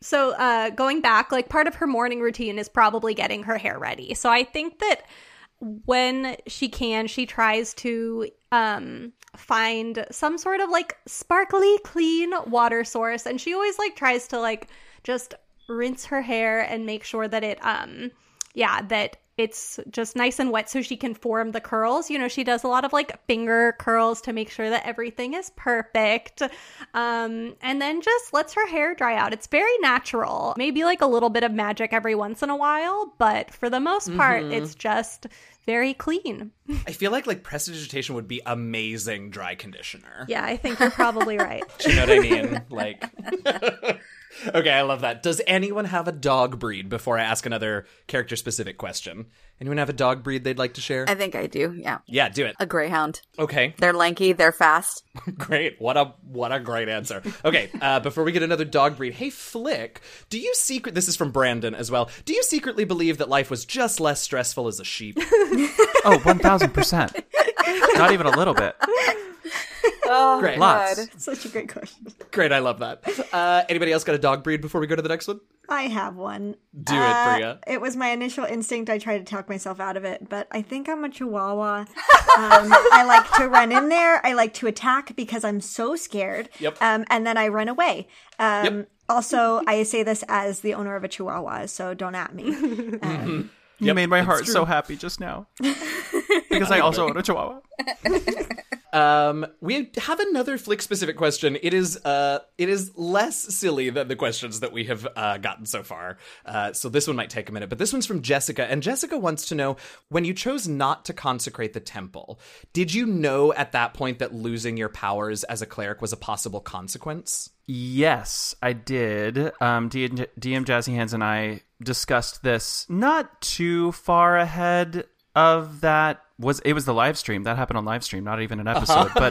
so uh going back like part of her morning routine is probably getting her hair ready. So I think that when she can, she tries to um find some sort of like sparkly clean water source and she always like tries to like just rinse her hair and make sure that it um yeah, that it's just nice and wet so she can form the curls. You know, she does a lot of like finger curls to make sure that everything is perfect. Um, and then just lets her hair dry out. It's very natural. Maybe like a little bit of magic every once in a while, but for the most part, mm-hmm. it's just very clean. I feel like like prestidigitation would be amazing dry conditioner. Yeah, I think you're probably right. <laughs> Do you know what I mean? Like <laughs> Okay, I love that. Does anyone have a dog breed before I ask another character specific question? Anyone have a dog breed they'd like to share? I think I do. Yeah. Yeah, do it. A greyhound. Okay. They're lanky, they're fast. <laughs> great. What a what a great answer. Okay, uh, before we get another dog breed, hey Flick, do you secret this is from Brandon as well. Do you secretly believe that life was just less stressful as a sheep? <laughs> oh, 1000%. Not even a little bit. Oh, great. Lots. Such a great question. Great, I love that. Uh, anybody else got a dog breed before we go to the next one? I have one. Do uh, it, Bria. It was my initial instinct. I tried to talk myself out of it, but I think I'm a Chihuahua. <laughs> um, I like to run in there. I like to attack because I'm so scared. Yep. Um, and then I run away. Um, yep. Also, I say this as the owner of a Chihuahua, so don't at me. <laughs> Um, you yep, made my heart true. so happy just now. <laughs> because I also own a Chihuahua. <laughs> Um, we have another flick specific question. It is uh, it is less silly than the questions that we have uh, gotten so far. Uh, so this one might take a minute, but this one's from Jessica, and Jessica wants to know when you chose not to consecrate the temple. Did you know at that point that losing your powers as a cleric was a possible consequence? Yes, I did. Um, DM Jazzy Hands and I discussed this not too far ahead of that. Was it was the live stream. That happened on live stream not even an episode. Uh-huh.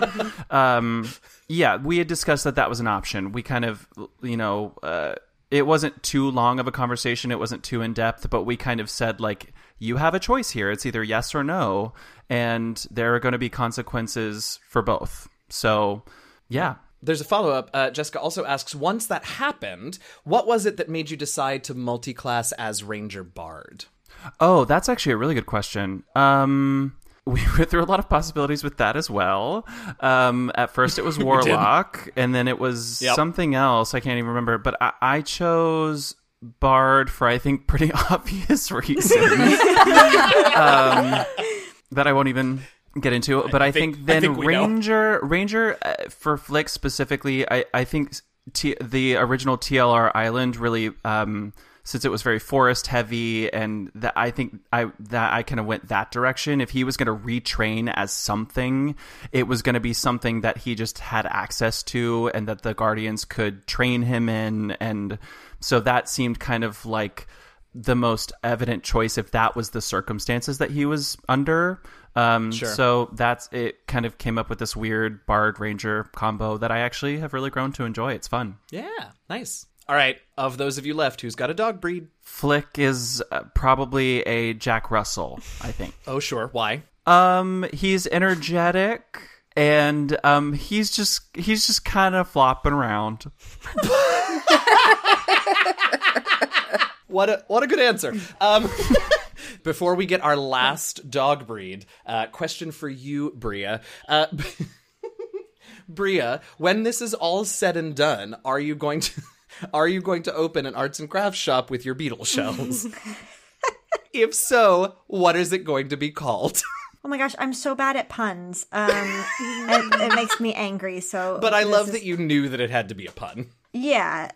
but <laughs> um yeah we had discussed that that was an option. We kind of you know uh it wasn't too long of a conversation. It wasn't too in depth but we kind of said like you have a choice here. It's either yes or no and there are going to be consequences for both. So yeah there's a follow up. Uh, Jessica also asks Once that happened, what was it that made you decide to multi class as Ranger Bard? Oh, that's actually a really good question. Um, <laughs> we went through a lot of possibilities with that as well. Um, at first, it was <laughs> Warlock, and then it was yep. something else. I can't even remember. But I, I chose Bard for I think pretty <laughs> obvious reasons um, that I won't even get into. it. But I, I think, think, then I think Ranger, know. Ranger uh, for Flick specifically, I I think T- the original TLR Island really. Um, since it was very forest heavy and that I think I that I kind of went that direction. If he was going to retrain as something, it was going to be something that he just had access to and that the Guardians could train him in and so that seemed kind of like the most evident choice if that was the circumstances that he was under. Um, sure. So that's it. Kind of came up with this weird Bard Ranger combo that I actually have really grown to enjoy. It's fun. Yeah, nice. All right, of those of you left, who's got a dog breed? Flick is uh, probably a Jack Russell, I think. <laughs> oh, sure. Why? Um, he's energetic and um he's just he's just kind of flopping around. <laughs> what a what a good answer. Um <laughs> before we get our last dog breed, uh question for you, Bria. Uh <laughs> Bria, when this is all said and done, are you going to <laughs> are you going to open an arts and crafts shop with your beetle shells? if so, what is it going to be called? Oh my gosh, I'm so bad at puns. Um, it, it, makes me angry. So, but I love is... that you knew that it had to be a pun. Yeah,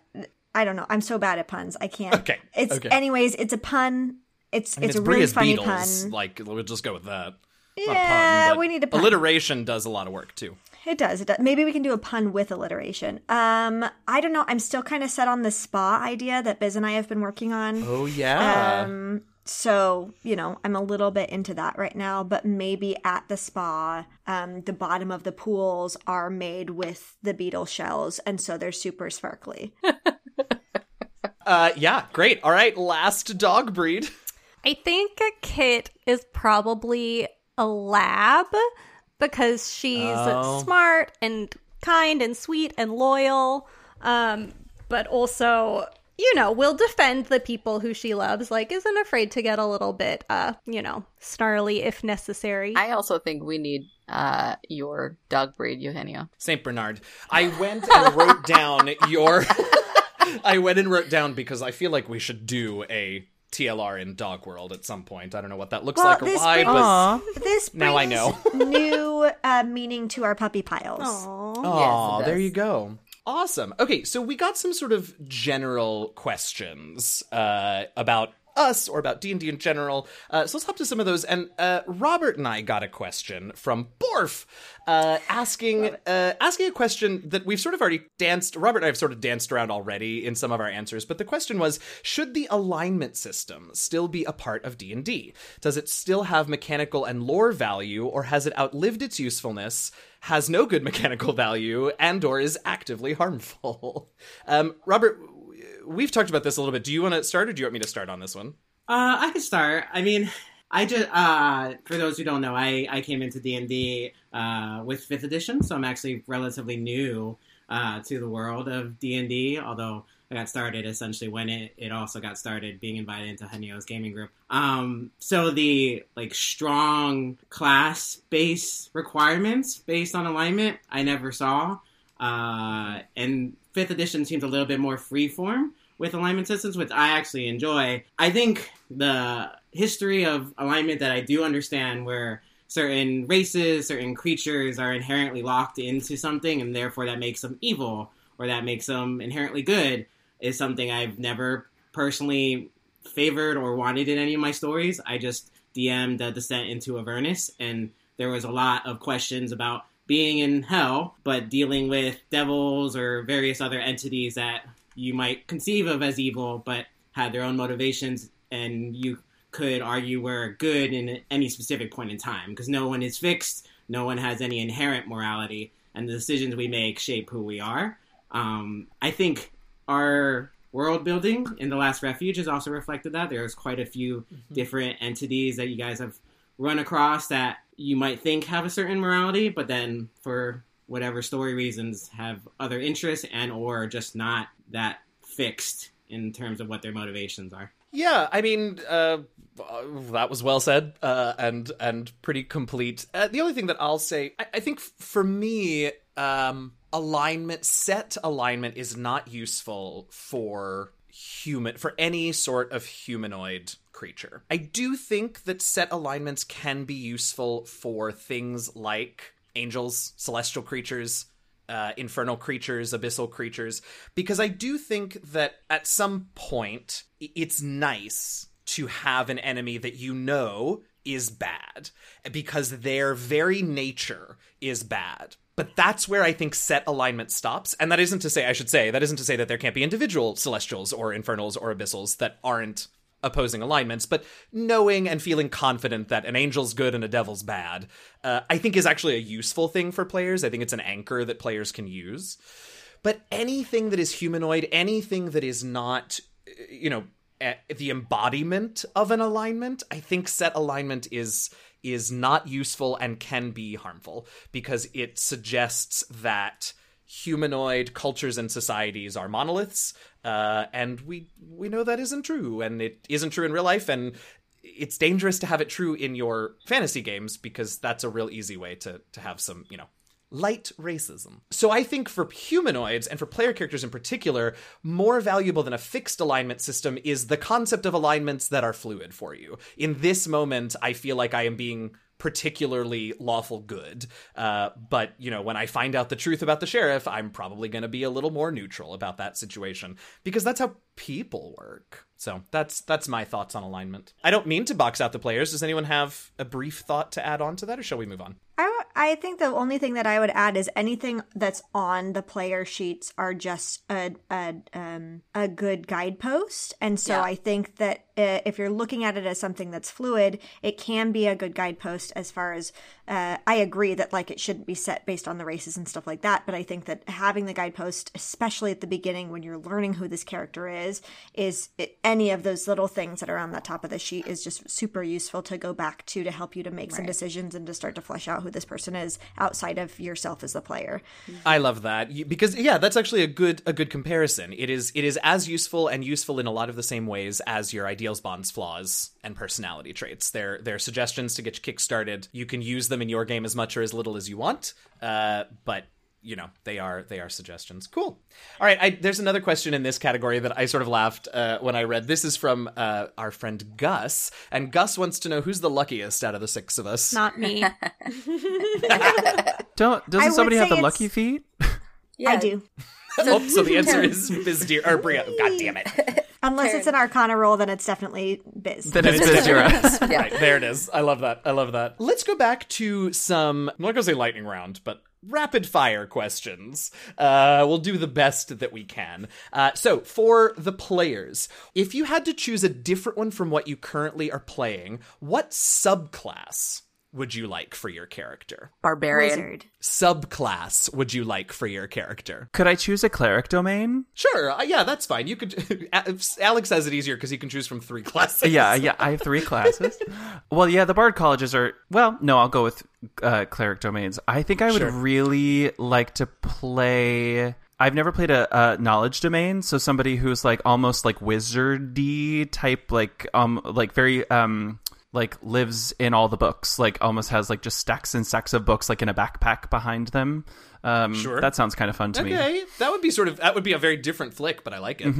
I don't know. I'm so bad at puns. I can't. Okay. It's okay. anyways. It's a pun. It's I mean, it's, it's, a really funny Beatles. pun. Like we'll just go with that. Yeah, pun, we need a pun. Alliteration does a lot of work too. It does. It does. Maybe we can do a pun with alliteration. Um, I don't know. I'm still kind of set on the spa idea that Biz and I have been working on. Oh yeah. Um, so you know i'm a little bit into that right now but maybe at the spa um, the bottom of the pools are made with the beetle shells and so they're super sparkly <laughs> Uh, yeah, great. All right, last dog breed. I think a Kit is probably a lab because she's Oh. smart and kind and sweet and loyal. Um, but also, you know, will defend the people who she loves, like isn't afraid to get a little bit uh, you know, snarly if necessary. I also think we need uh your dog breed, Eugenio. Saint Bernard. I went and wrote down your. <laughs> <laughs> I went and wrote down because I feel like we should do a TLR in Dog World at some point. I don't know what that looks Well, like or this why, brings- but this brings Now I know. <laughs> new uh, meaning to our puppy piles Aw. Oh, Yes, there you go. Awesome. Okay, so we got some sort of general questions uh, about us or about D&D in general. Uh, so let's hop to some of those. And uh, Robert and I got a question from Borf uh, asking uh, asking a question that we've sort of already danced. Robert and I have sort of danced around already in some of our answers. But the question was, should the alignment system still be a part of D&D? Does it still have mechanical and lore value or has it outlived its usefulness? has no good <laughs> mechanical value and or is actively harmful. <laughs> Um, Robert, we've talked about this a little bit. Do you want to start or do you want me to start on this one? Uh, I can start. I mean, I just uh, for those who don't know, I I came into D and D uh, with fifth edition, so I'm actually relatively new uh, to the world of D and D. Although I got started essentially when it it also got started, being invited into Henio's gaming group. Um, so the like strong class based requirements based on alignment, I never saw. Uh, and fifth edition seems a little bit more freeform with alignment systems, which I actually enjoy. I think the history of alignment that I do understand, where certain races, certain creatures are inherently locked into something, and therefore that makes them evil or that makes them inherently good, is something I've never personally favored or wanted in any of my stories. I just DM'd the Descent into Avernus, and there was a lot of questions about being in hell, but dealing with devils or various other entities that you might conceive of as evil, but had their own motivations, and you could argue were good in any specific point in time because no one is fixed, no one has any inherent morality, and the decisions we make shape who we are. Um, I think our world building in the last refuge has also reflected that. There's quite a few different entities that you guys have run across that you might think have a certain morality, but then for whatever story reasons have other interests and or just not that fixed in terms of what their motivations are. Yeah, I mean, uh, that was well said uh, and and pretty complete. Uh, the only thing that I'll say, I, I think for me, um, alignment, set alignment, is not useful for human for any sort of humanoid creature. I do think that set alignments can be useful for things like angels, celestial creatures, uh, infernal creatures, abyssal creatures, because I do think that at some point it's nice to have an enemy that you know is bad because their very nature is bad. But that's where I think set alignment stops. And that isn't to say, I should say, that isn't to say that there can't be individual celestials or infernals or abyssals that aren't opposing alignments, but knowing and feeling confident that an angel's good and a devil's bad, uh, I think is actually a useful thing for players. I think it's an anchor that players can use. But anything that is humanoid, anything that is not, uh, you know, eh, the embodiment of an alignment, I think set alignment is is not useful and can be harmful because it suggests that humanoid cultures and societies are monoliths, uh, and we we know that isn't true, and it isn't true in real life, and it's dangerous to have it true in your fantasy games because that's a real easy way to to have some you know light racism. So I think for humanoids and for player characters in particular, more valuable than a fixed alignment system is the concept of alignments that are fluid for you. In this moment, I feel like I am being particularly lawful good. Uh, but, you know, when I find out the truth about the sheriff, I'm probably going to be a little more neutral about that situation because that's how people work. So that's that's my thoughts on alignment. I don't mean to box out the players. Does anyone have a brief thought to add on to that, or shall we move on? I, I think the only thing that I would add is anything that's on the player sheets are just a a um a good guidepost, and so Yeah. I think that if you're looking at it as something that's fluid, it can be a good guidepost as far as uh, I agree that like it shouldn't be set based on the races and stuff like that. But I think that having the guidepost, especially at the beginning when you're learning who this character is, is it, any of those little things that are on the top of the sheet is just super useful to go back to to help you to make some decisions and to start to flesh out who this person is outside of yourself as the player. I love that because yeah, that's actually a good a good comparison. It is it is as useful and useful in a lot of the same ways as your ideals, bonds, flaws, and personality traits. They're they're suggestions to get you kick started. You can use them in your game as much or as little as you want, uh, but you know they are they are suggestions. Cool. All right, I, there's another question in this category that I sort of laughed uh, when I read. This is from uh, our friend Gus, and Gus wants to know who's the luckiest out of the six of us. Not me. <laughs> Don't doesn't would somebody have the it's- lucky feet? I do. <laughs> oh, so the answer is Biz Deer or Bria. God damn it. <laughs> Unless it's an Arcana roll, then it's definitely Biz. Then it's Biz Duras. Right, there it is. I love that. I love that. Let's go back to some, I'm not going to say lightning round, but rapid fire questions. Uh, we'll do the best that we can. Uh, so, for the players, if you had to choose a different one from what you currently are playing, what subclass would you like for your character? Barbarian. Wizard. Subclass would you like for your character? Could I choose a cleric domain? Sure, uh, yeah, that's fine. You could. <laughs> Alex says it easier because he can choose from three classes. <laughs> Yeah, yeah, I have three classes. <laughs> well, yeah, the bard colleges are. Well, no, I'll go with uh, cleric domains. I think I would Sure. really like to play. I've never played a, a knowledge domain, so somebody who's like almost like wizardy type, like um, like very um, like lives in all the books, like almost has like just stacks and stacks of books, like in a backpack behind them. Um, Sure. that sounds kind of fun to me. Okay, that would be sort of that would be a very different flick, but I like it.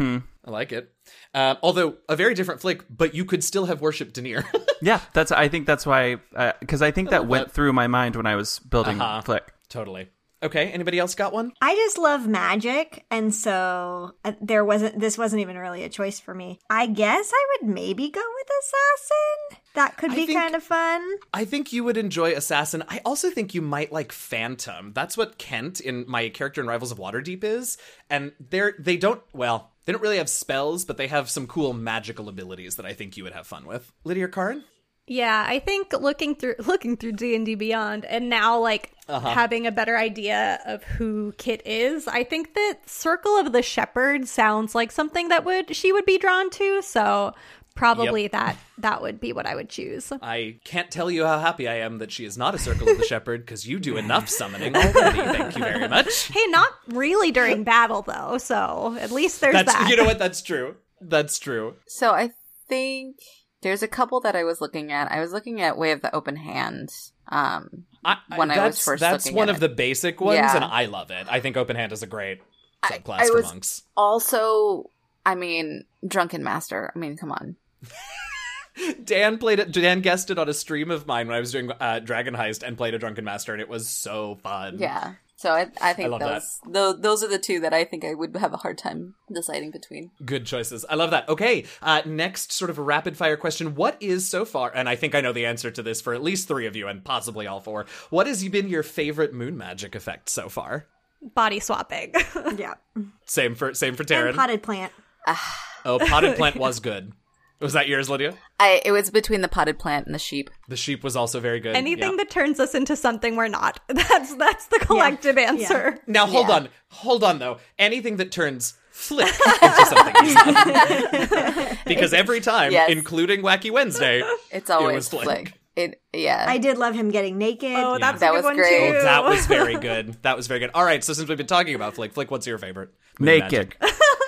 I like it. Uh, although a very different flick, but you could still have worshipped Denier. <laughs> Yeah, that's. I think that's why because I think that went that. through my mind when I was building Uh-huh. Flick. totally. Okay. Anybody else got one? I just love magic, and so uh, there wasn't. This wasn't even really a choice for me. I guess I would maybe go with assassin. That could be think- kind of fun. I think you would enjoy Assassin. I also think you might like Phantom. That's what Kent in my character in Rivals of Waterdeep is, and they're they don't well. They don't really have spells, but they have some cool magical abilities that I think you would have fun with. Lydia Karin? Yeah, I think looking through <laughs> looking through D and D Beyond, and now like uh-huh. having a better idea of who Kit is, I think that Circle of the Shepherd sounds like something that would she would be drawn to. So probably that that would be what I would choose. I can't tell you how happy I am that she is not a Circle of the Shepherd because you do enough summoning already. Thank you very much. <laughs> Hey, not really during battle though. So at least there's That's that. you know what? That's true. That's true. So I think there's a couple that I was looking at. I was looking at Way of the Open Hand. Um, I, When I was first that's one of it. the basic ones, Yeah. and I love it. I think Open Hand is a great subclass I for was- monks. also, I mean, Drunken Master. I mean, come on. <laughs> Dan played it. Dan guessed it on a stream of mine when I was doing uh, Dragon Heist and played a Drunken Master, and it was so fun. Yeah. So I, I think love those, those those are the two that I think I would have a hard time deciding between. Good choices. I love that. Okay, uh, next sort of a rapid fire question. What is so far, and I think I know the answer to this for at least three of you and possibly all four, what has been your favorite moon magic effect so far? Body swapping. <laughs> Yeah. Same for same for And Taryn. potted plant. oh, potted plant was good. Was that yours, Lydia? I it was between the potted plant and the sheep. The sheep was also very good. Anything Yeah. that turns us into something we're not. <laughs> That's that's the collective answer. Now hold Yeah. on, hold on though. Anything that turns flick <laughs> into something he's not. <laughs> because every time, Yes. including Wacky Wednesday, It's always was flick. flick. It yeah. I did love him getting naked. Oh, that's That a good was one great. too. oh, that was very good. That was very good. All right, so since we've been talking about flick, flick, what's your favorite? Moon <laughs> Naked.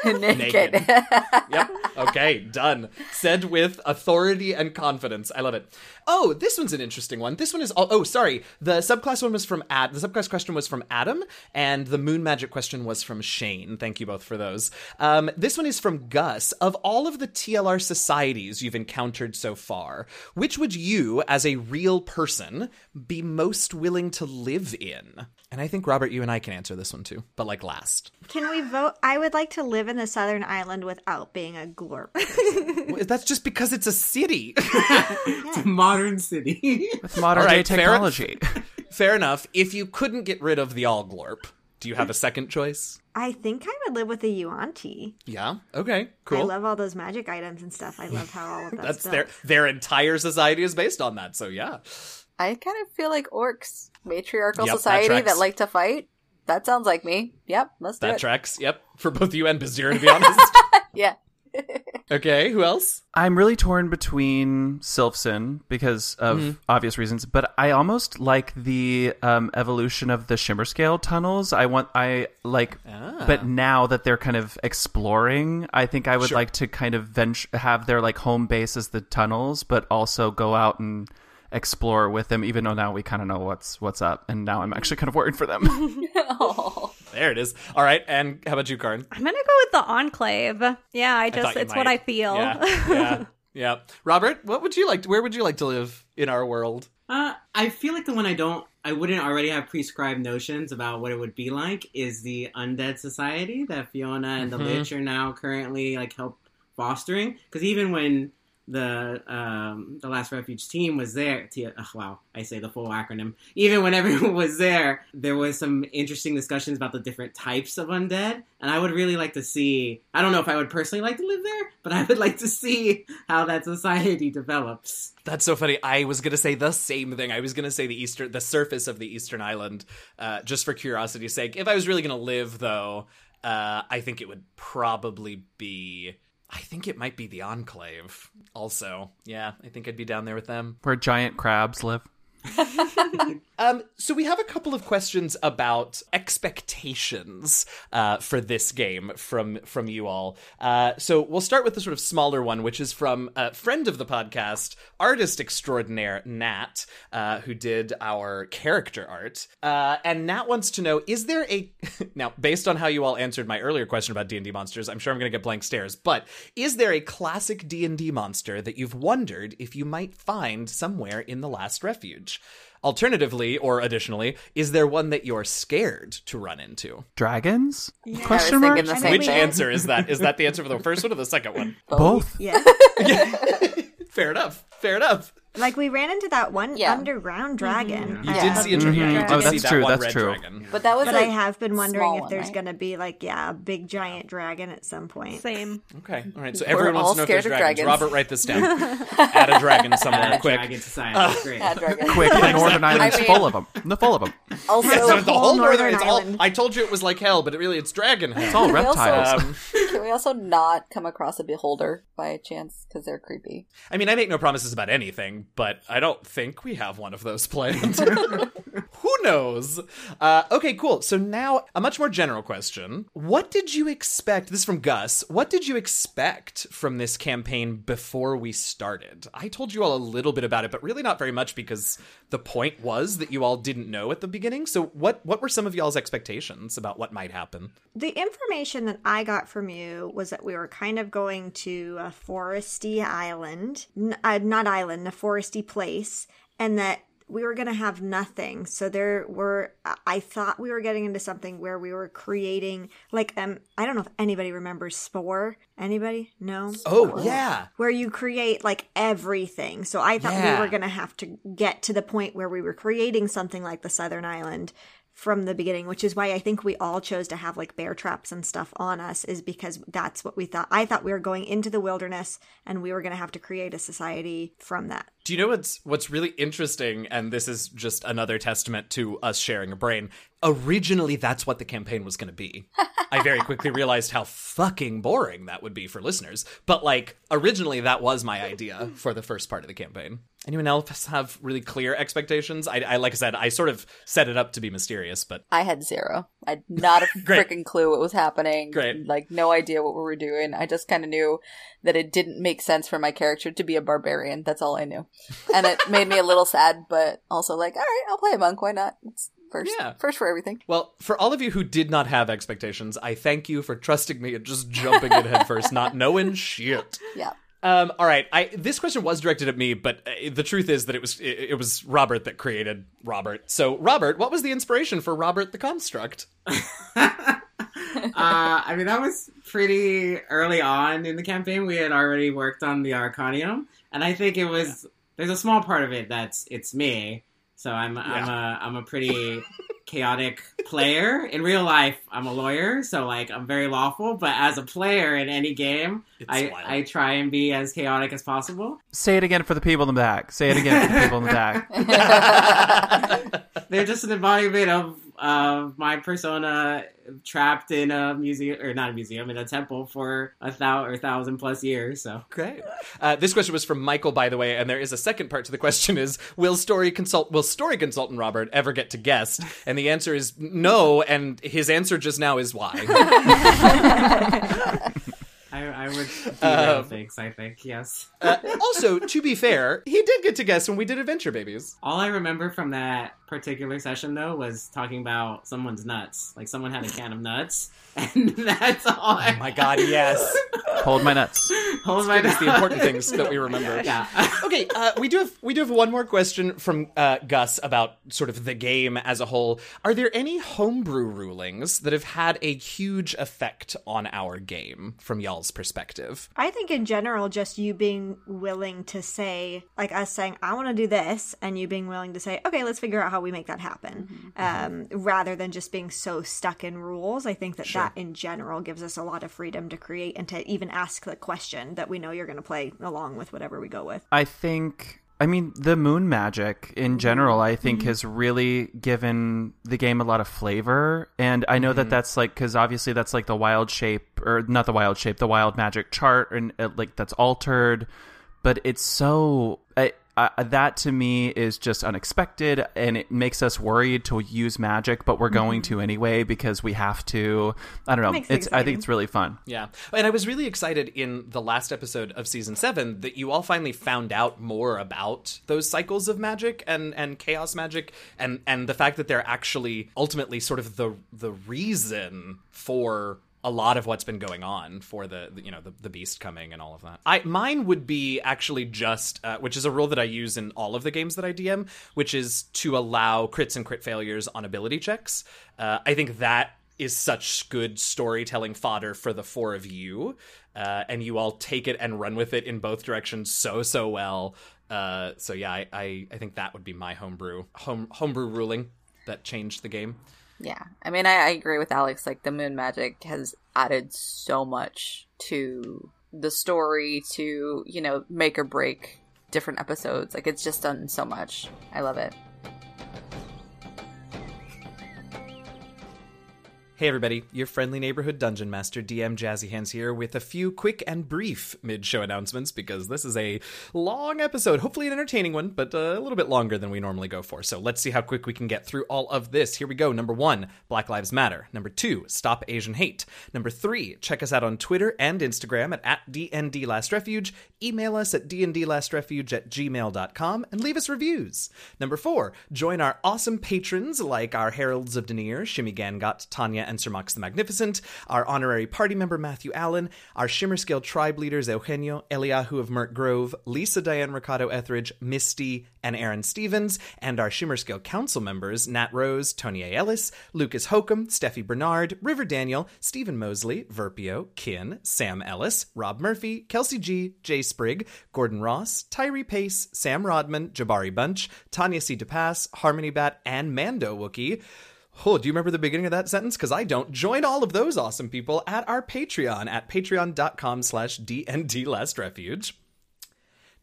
naked. Naked. <laughs> yep. Okay, done. Said with authority and confidence. I love it. Oh, this one's an interesting one. This one is oh, oh sorry. The subclass one was from Ad. The subclass question was from Adam, and the moon magic question was from Shane. Thank you both for those. Um, this one is from Gus. Of all of the TLR societies you've encountered so far, which would you, as a real person, be most willing to live in? And I think Robert, you and I can answer this one too, but like last. Can we vote? I would like to live in the southern island without being a glorp. Well, That's just because it's a city. <laughs> It's a modern city. With modern All day right, fair- technology. Fair enough. If you couldn't get rid of the Allglorp, do you have a second choice? I think I would live with a Yuan-Ti. Yeah. Okay. Cool. I love all those magic items and stuff. I love how all of that's, That's built. their their entire society is based on that. So yeah. I kind of feel like orcs, matriarchal Yep, society that, tracks. like to fight. That sounds like me. Yep, let's do That it. tracks. Yep. For both you and Bazir, to be <laughs> honest. yeah. <laughs> okay. Who else? I'm really torn between Sylphson because of Mm-hmm. obvious reasons, but I almost like the um, evolution of the Shimmer Scale tunnels. I want, I like, Ah. but now that they're kind of exploring, I think I would Sure. like to kind of venture, have their like home base as the tunnels, but also go out and explore with them. Even though now we kind of know what's what's up, and now I'm actually kind of worried for them. <laughs> <laughs> oh. There it is. All right. And how about you, Karin? I'm gonna go with the enclave. Yeah, I just you it's what. I feel. Yeah. Yeah. <laughs> yeah. Robert, what would you like? To, where would you like to live in our world? Uh, I feel like the one I don't, I wouldn't already have prescribed notions about what it would be like is the undead society that Fiona and the Mhm. Lich are now currently like help fostering. Because even when the um, the last refuge team was there, T- ugh, wow, I say the full acronym. Even when <laughs> everyone was there, there was some interesting discussions about the different types of undead, and I would really like to see. I don't know if I would personally like to live there, but I would <laughs> like to see how that society develops. That's so funny. I was gonna say the same thing. I was gonna say the eastern, the surface of the eastern island, uh, just for curiosity's sake. If I was really gonna live, though, uh, I think it would probably be. I think it might be the enclave. Also, yeah, I think I'd be down there with them. Where giant crabs live. <laughs> Um, so we have a couple of questions about expectations uh, for this game from from you all. Uh, so we'll start with the sort of smaller one, which is from a friend of the podcast, artist extraordinaire Nat, uh, who did our character art. Uh, and Nat wants to know: Is there a <laughs> now, based on how you all answered my earlier question about D and D monsters, I'm sure I'm going to get blank stares. But is there a classic D and D monster that you've wondered if you might find somewhere in the Last Refuge? Alternatively, or additionally, is there one that you're scared to run into? Dragons? I Question mark? thinking the I same think Which thing. answer is that? Is that the answer for the <laughs> first one or the second one? Both. Yeah. <laughs> Fair enough. Fair enough. Like we ran into that one Yeah. underground dragon. You did see a dragon. Mhm. Yeah, you did Oh, see that's that true, one that's red true. dragon. But that was But a I have been wondering small if one, there's right? going to be like, yeah, a big giant dragon at some point. Same. Okay. All right. So We're everyone wants all to know if there's scared of dragons. dragons. Robert, write this down. <laughs> Add a dragon somewhere Uh, quick. Dragon Society. Great. Yeah, dragon. <laughs> Quick, the Northern Island's mean- full of them. The full of them. Also, Yeah, so the whole whole northern, Northern it's all, Island. I told you it was like hell, but it really it's dragon hell. It's all We also- reptiles. Um, can we also not come across a beholder by chance because they're creepy? I mean, I make no promises about anything, but I don't think we have one of those planned. <laughs> <laughs> Who knows? Uh, okay, cool. So now a much more general question: What did you expect? This is from Gus. What did you expect from this campaign before we started? I told you all a little bit about it, but really not very much because the point was that you all didn't know at the beginning. So what what were some of y'all's expectations about what might happen? The information that I got from you was that we were kind of going to a foresty island, n- uh, not island, a foresty place, and that we were going to have nothing. So there were, I- thought we were getting into something where we were creating, like, um, I don't know if anybody remembers Spore. Anybody? No? Oh yeah, where you create like everything. So I thought Yeah. we were going to have to get to the point where we were creating something like the Southern Island from the beginning, which is why I think we all chose to have like bear traps and stuff on us, is because that's what we thought. I thought we were going into the wilderness and we were going to have to create a society from that. Do you know what's what's really interesting? And this is just another testament to us sharing a brain. Originally, that's what the campaign was going to be. <laughs> I very quickly realized how fucking boring that would be for listeners. But like, originally, that was my idea for the first part of the campaign. Anyone else have really clear expectations? I, I like I said, I sort of set it up to be mysterious, but I had zero. I had not a <laughs> freaking clue what was happening. Great. Like no idea what we were doing. I just kind of knew that it didn't make sense for my character to be a barbarian. That's all I knew, and it <laughs> made me a little sad, but also like, all right, I'll play a monk. Why not? It's first, Yeah. first for everything. Well, for all of you who did not have expectations, I thank you for trusting me and just jumping in <laughs> headfirst, not knowing shit. Yeah. Um, all right, I this question was directed at me, but uh, the truth is that it was it, it was Robert that created Robert. So, Robert, what was the inspiration for Robert the Construct? <laughs> uh, I mean, that was pretty early on in the campaign. We had already worked on the Arcanium, and I think it was there's a small part of it that's it's me. So I'm I'm a I'm a pretty chaotic player. In real life, I'm a lawyer, so like I'm very lawful. But as a player in any game, It's I wild. I try and be as chaotic as possible. Say it again for the people in the back. Say it again for the people in the back. <laughs> <laughs> They're just an embodiment of of my persona trapped in a museum or not a museum in a temple for a thousand or thousand plus years. So Great. Uh, this question was from Michael, by the way, and there is a second part to the question: is Will story consult Will story consultant Robert ever get to guest? And the answer is no. And his answer just now is why. <laughs> I, I would Um, derail things. I think yes. uh, also, to be fair, he did get to guest when we did Adventure Babies. All I remember from that particular session though was talking about someone's nuts. Like someone had a can of nuts, <laughs> and that's all. I, Oh My God, yes, <laughs> Hold my nuts. hold my nuts. the important things that we remember. <laughs> Yeah. okay, uh, we do have we do have one more question from uh, Gus about sort of the game as a whole. Are there any homebrew rulings that have had a huge effect on our game from y'all's perspective? I think in general, just you being willing to say, like us saying, I want to do this, and you being willing to say, okay, let's figure out how we make that happen, mm-hmm. um, mm-hmm. rather than just being so stuck in rules. I think that that in general gives us a lot of freedom to create and to even ask the question that we know you're going to play along with whatever we go with. I think I mean the moon magic in mm-hmm. general I think has really given the game a lot of flavor. And I know that that's like cuz obviously that's like the wild shape or not the wild shape the wild magic chart and uh, like that's altered. But it's so I, I, that to me is just unexpected and it makes us worried to use magic but we're going mm-hmm. to anyway because we have to. I don't know. Makes it it's I think it's really fun. Yeah. And I was really excited in the last episode of season seven that you all finally found out more about those cycles of magic and, and chaos magic and, and the fact that they're actually ultimately sort of the the reason for a lot of what's been going on for the the- you know the, the beast coming and all of that. I mine would be actually just uh, which is a rule that I use in all of the games that I DM, which is to allow crits and crit failures on ability checks. Uh, I think that is such good storytelling fodder for the four of you, uh, and you all take it and run with it in both directions so so well. Uh, so yeah, I, I I think that would be my homebrew home homebrew ruling that changed the game. Yeah, I mean, I, I agree with Alex. Like, the moon magic has added so much to the story, to you know, make or break different episodes. Like, it's just done so much. I love it. Hey everybody, your friendly neighborhood dungeon master DM Jazzy Hands here with a few quick and brief mid-show announcements because this is a long episode, hopefully an entertaining one, but uh, a little bit longer than we normally go for. So let's see how quick we can get through all of this. Here we go. Number 1, Black Lives Matter. Number 2, Stop Asian Hate. Number 3, check us out on Twitter and Instagram at, at DND Last Refuge. Email us at dndlastrefuge at gmail.com and leave us reviews. Number 4, join our awesome patrons like our Heralds of Denier, Shimmy Gangot, Tanya, and Sir Mox the Magnificent, our honorary party member Matthew Allen, our Shimmer Scale tribe leaders Eugenio, Eliahu of Mert Grove, Lisa Diane Ricardo Etheridge, Misty, and Aaron Stevens, and our Shimmer Scale council members Nat Rose, Tony A. Ellis, Lucas Hokum, Steffi Bernard, River Daniel, Stephen Mosley, Verpio, Kin, Sam Ellis, Rob Murphy, Kelsey G, Jay Sprigg, Gordon Ross, Tyree Pace, Sam Rodman, Jabari Bunch, Tanya C. DePass, Harmony Bat, and Mando Wookie. Oh, do you remember the beginning of that sentence? Because I don't. Join all of those awesome people at our Patreon at patreon.com slash DND Last Refuge.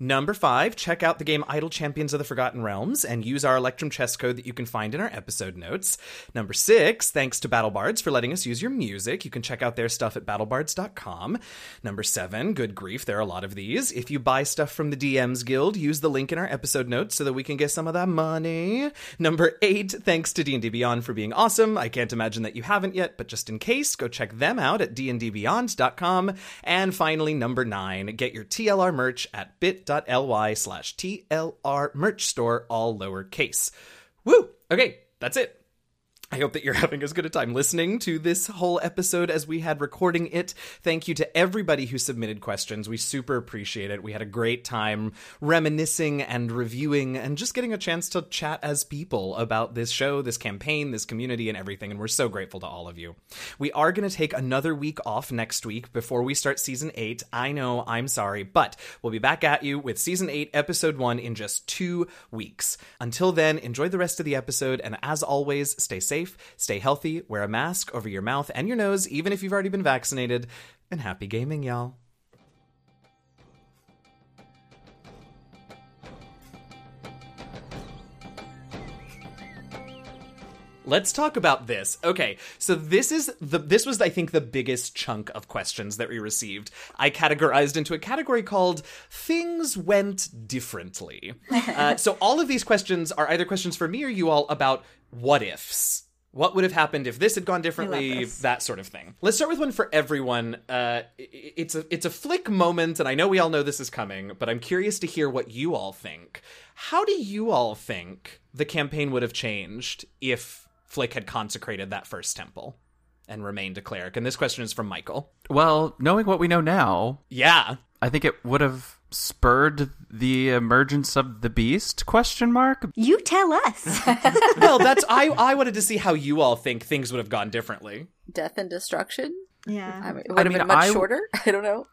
Number five, check out the game Idle Champions of the Forgotten Realms and use our Electrum chest code that you can find in our episode notes. Number six, thanks to BattleBards for letting us use your music. You can check out their stuff at battlebards.com. Number seven, good grief, there are a lot of these. If you buy stuff from the DMs Guild, use the link in our episode notes so that we can get some of that money. Number eight, thanks to D&D Beyond for being awesome. I can't imagine that you haven't yet, but just in case, go check them out at dndbeyond.com. And finally, number nine, get your TLR merch at bit.ly slash TLR merch store, all lowercase. Woo! Okay, that's it. I hope that you're <laughs> having as good a time listening to this whole episode as we had recording it. Thank you to everybody who submitted questions. We super appreciate it. We had a great time reminiscing and reviewing and just getting a chance to chat as people about this show, this campaign, this community, and everything. And we're so grateful to all of you. We are going to take another week off next week before we start season eight. I know, I'm sorry, but we'll be back at you with season eight, episode one in just two weeks. Until then, enjoy the rest of the episode. And as always, stay safe safe, stay healthy, wear a mask over your mouth and your nose, even if you've already been vaccinated, and happy gaming, y'all. Let's talk about this. Okay, so this is the this was I think the biggest chunk of questions that we received. I categorized into a category called "Things Went Differently." <laughs> uh, so all of these questions are either questions for me or you all about what ifs. What would have happened if this had gone differently? That sort of thing. Let's start with one for everyone. Uh, it's a it's a flick moment, and I know we all know this is coming, but I'm curious to hear what you all think. How do you all think the campaign would have changed if Flick had consecrated that first temple and remained a cleric? And this question is from Michael. Well, knowing what we know now, yeah, I think it would have spurred the emergence of the beast? Question mark. You tell us. <laughs> Well that's i i wanted to see how you all think things would have gone differently. Death and destruction? Yeah. I mean, it would I have mean, been much I, shorter? <laughs> I don't know.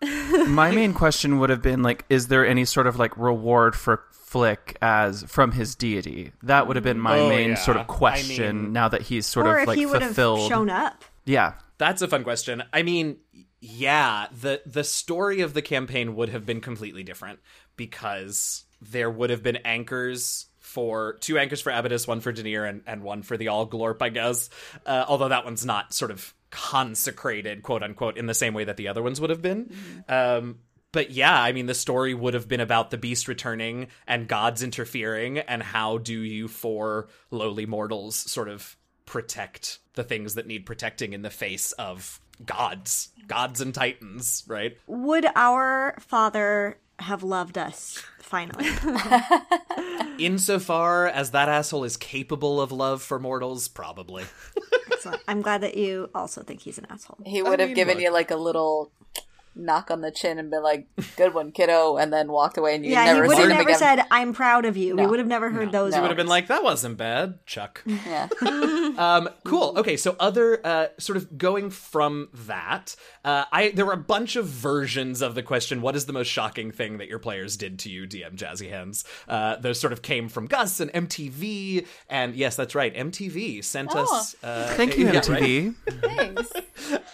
My main question would have been like is there any sort of like reward for flick as from his deity? That would have been my oh, main yeah. sort of question I mean, now that he's sort of like he fulfilled. shown up. Yeah. That's a fun question. I mean yeah, the the story of the campaign would have been completely different because there would have been anchors for two anchors for Abydos, one for Denier, and, and one for the Allglorp, I guess. Uh, although that one's not sort of consecrated, quote unquote, in the same way that the other ones would have been. Mm-hmm. Um, but yeah, I mean, the story would have been about the beast returning and gods interfering, and how do you, for lowly mortals, sort of protect the things that need protecting in the face of gods, gods and titans, right? Would our father have loved us finally? <laughs> <laughs> Insofar as that asshole is capable of love for mortals, probably. <laughs> I'm glad that you also think he's an asshole. He would I have mean, given look. you like a little knock on the chin and been like, "Good one, kiddo," and then walked away, and you yeah, never he would have never again. said, "I'm proud of you." No. We would have never heard no. those. He would have been like, "That wasn't bad, Chuck." <laughs> Yeah. <laughs> um, cool. Okay, so other uh, sort of going from that, uh, I there were a bunch of versions of the question: "What is the most shocking thing that your players did to you, DM Jazzy Hands?" Uh, those sort of came from Gus and MTV, and yes, that's right, MTV sent oh. us. Uh, Thank you, MTV. Right? Thanks. <laughs>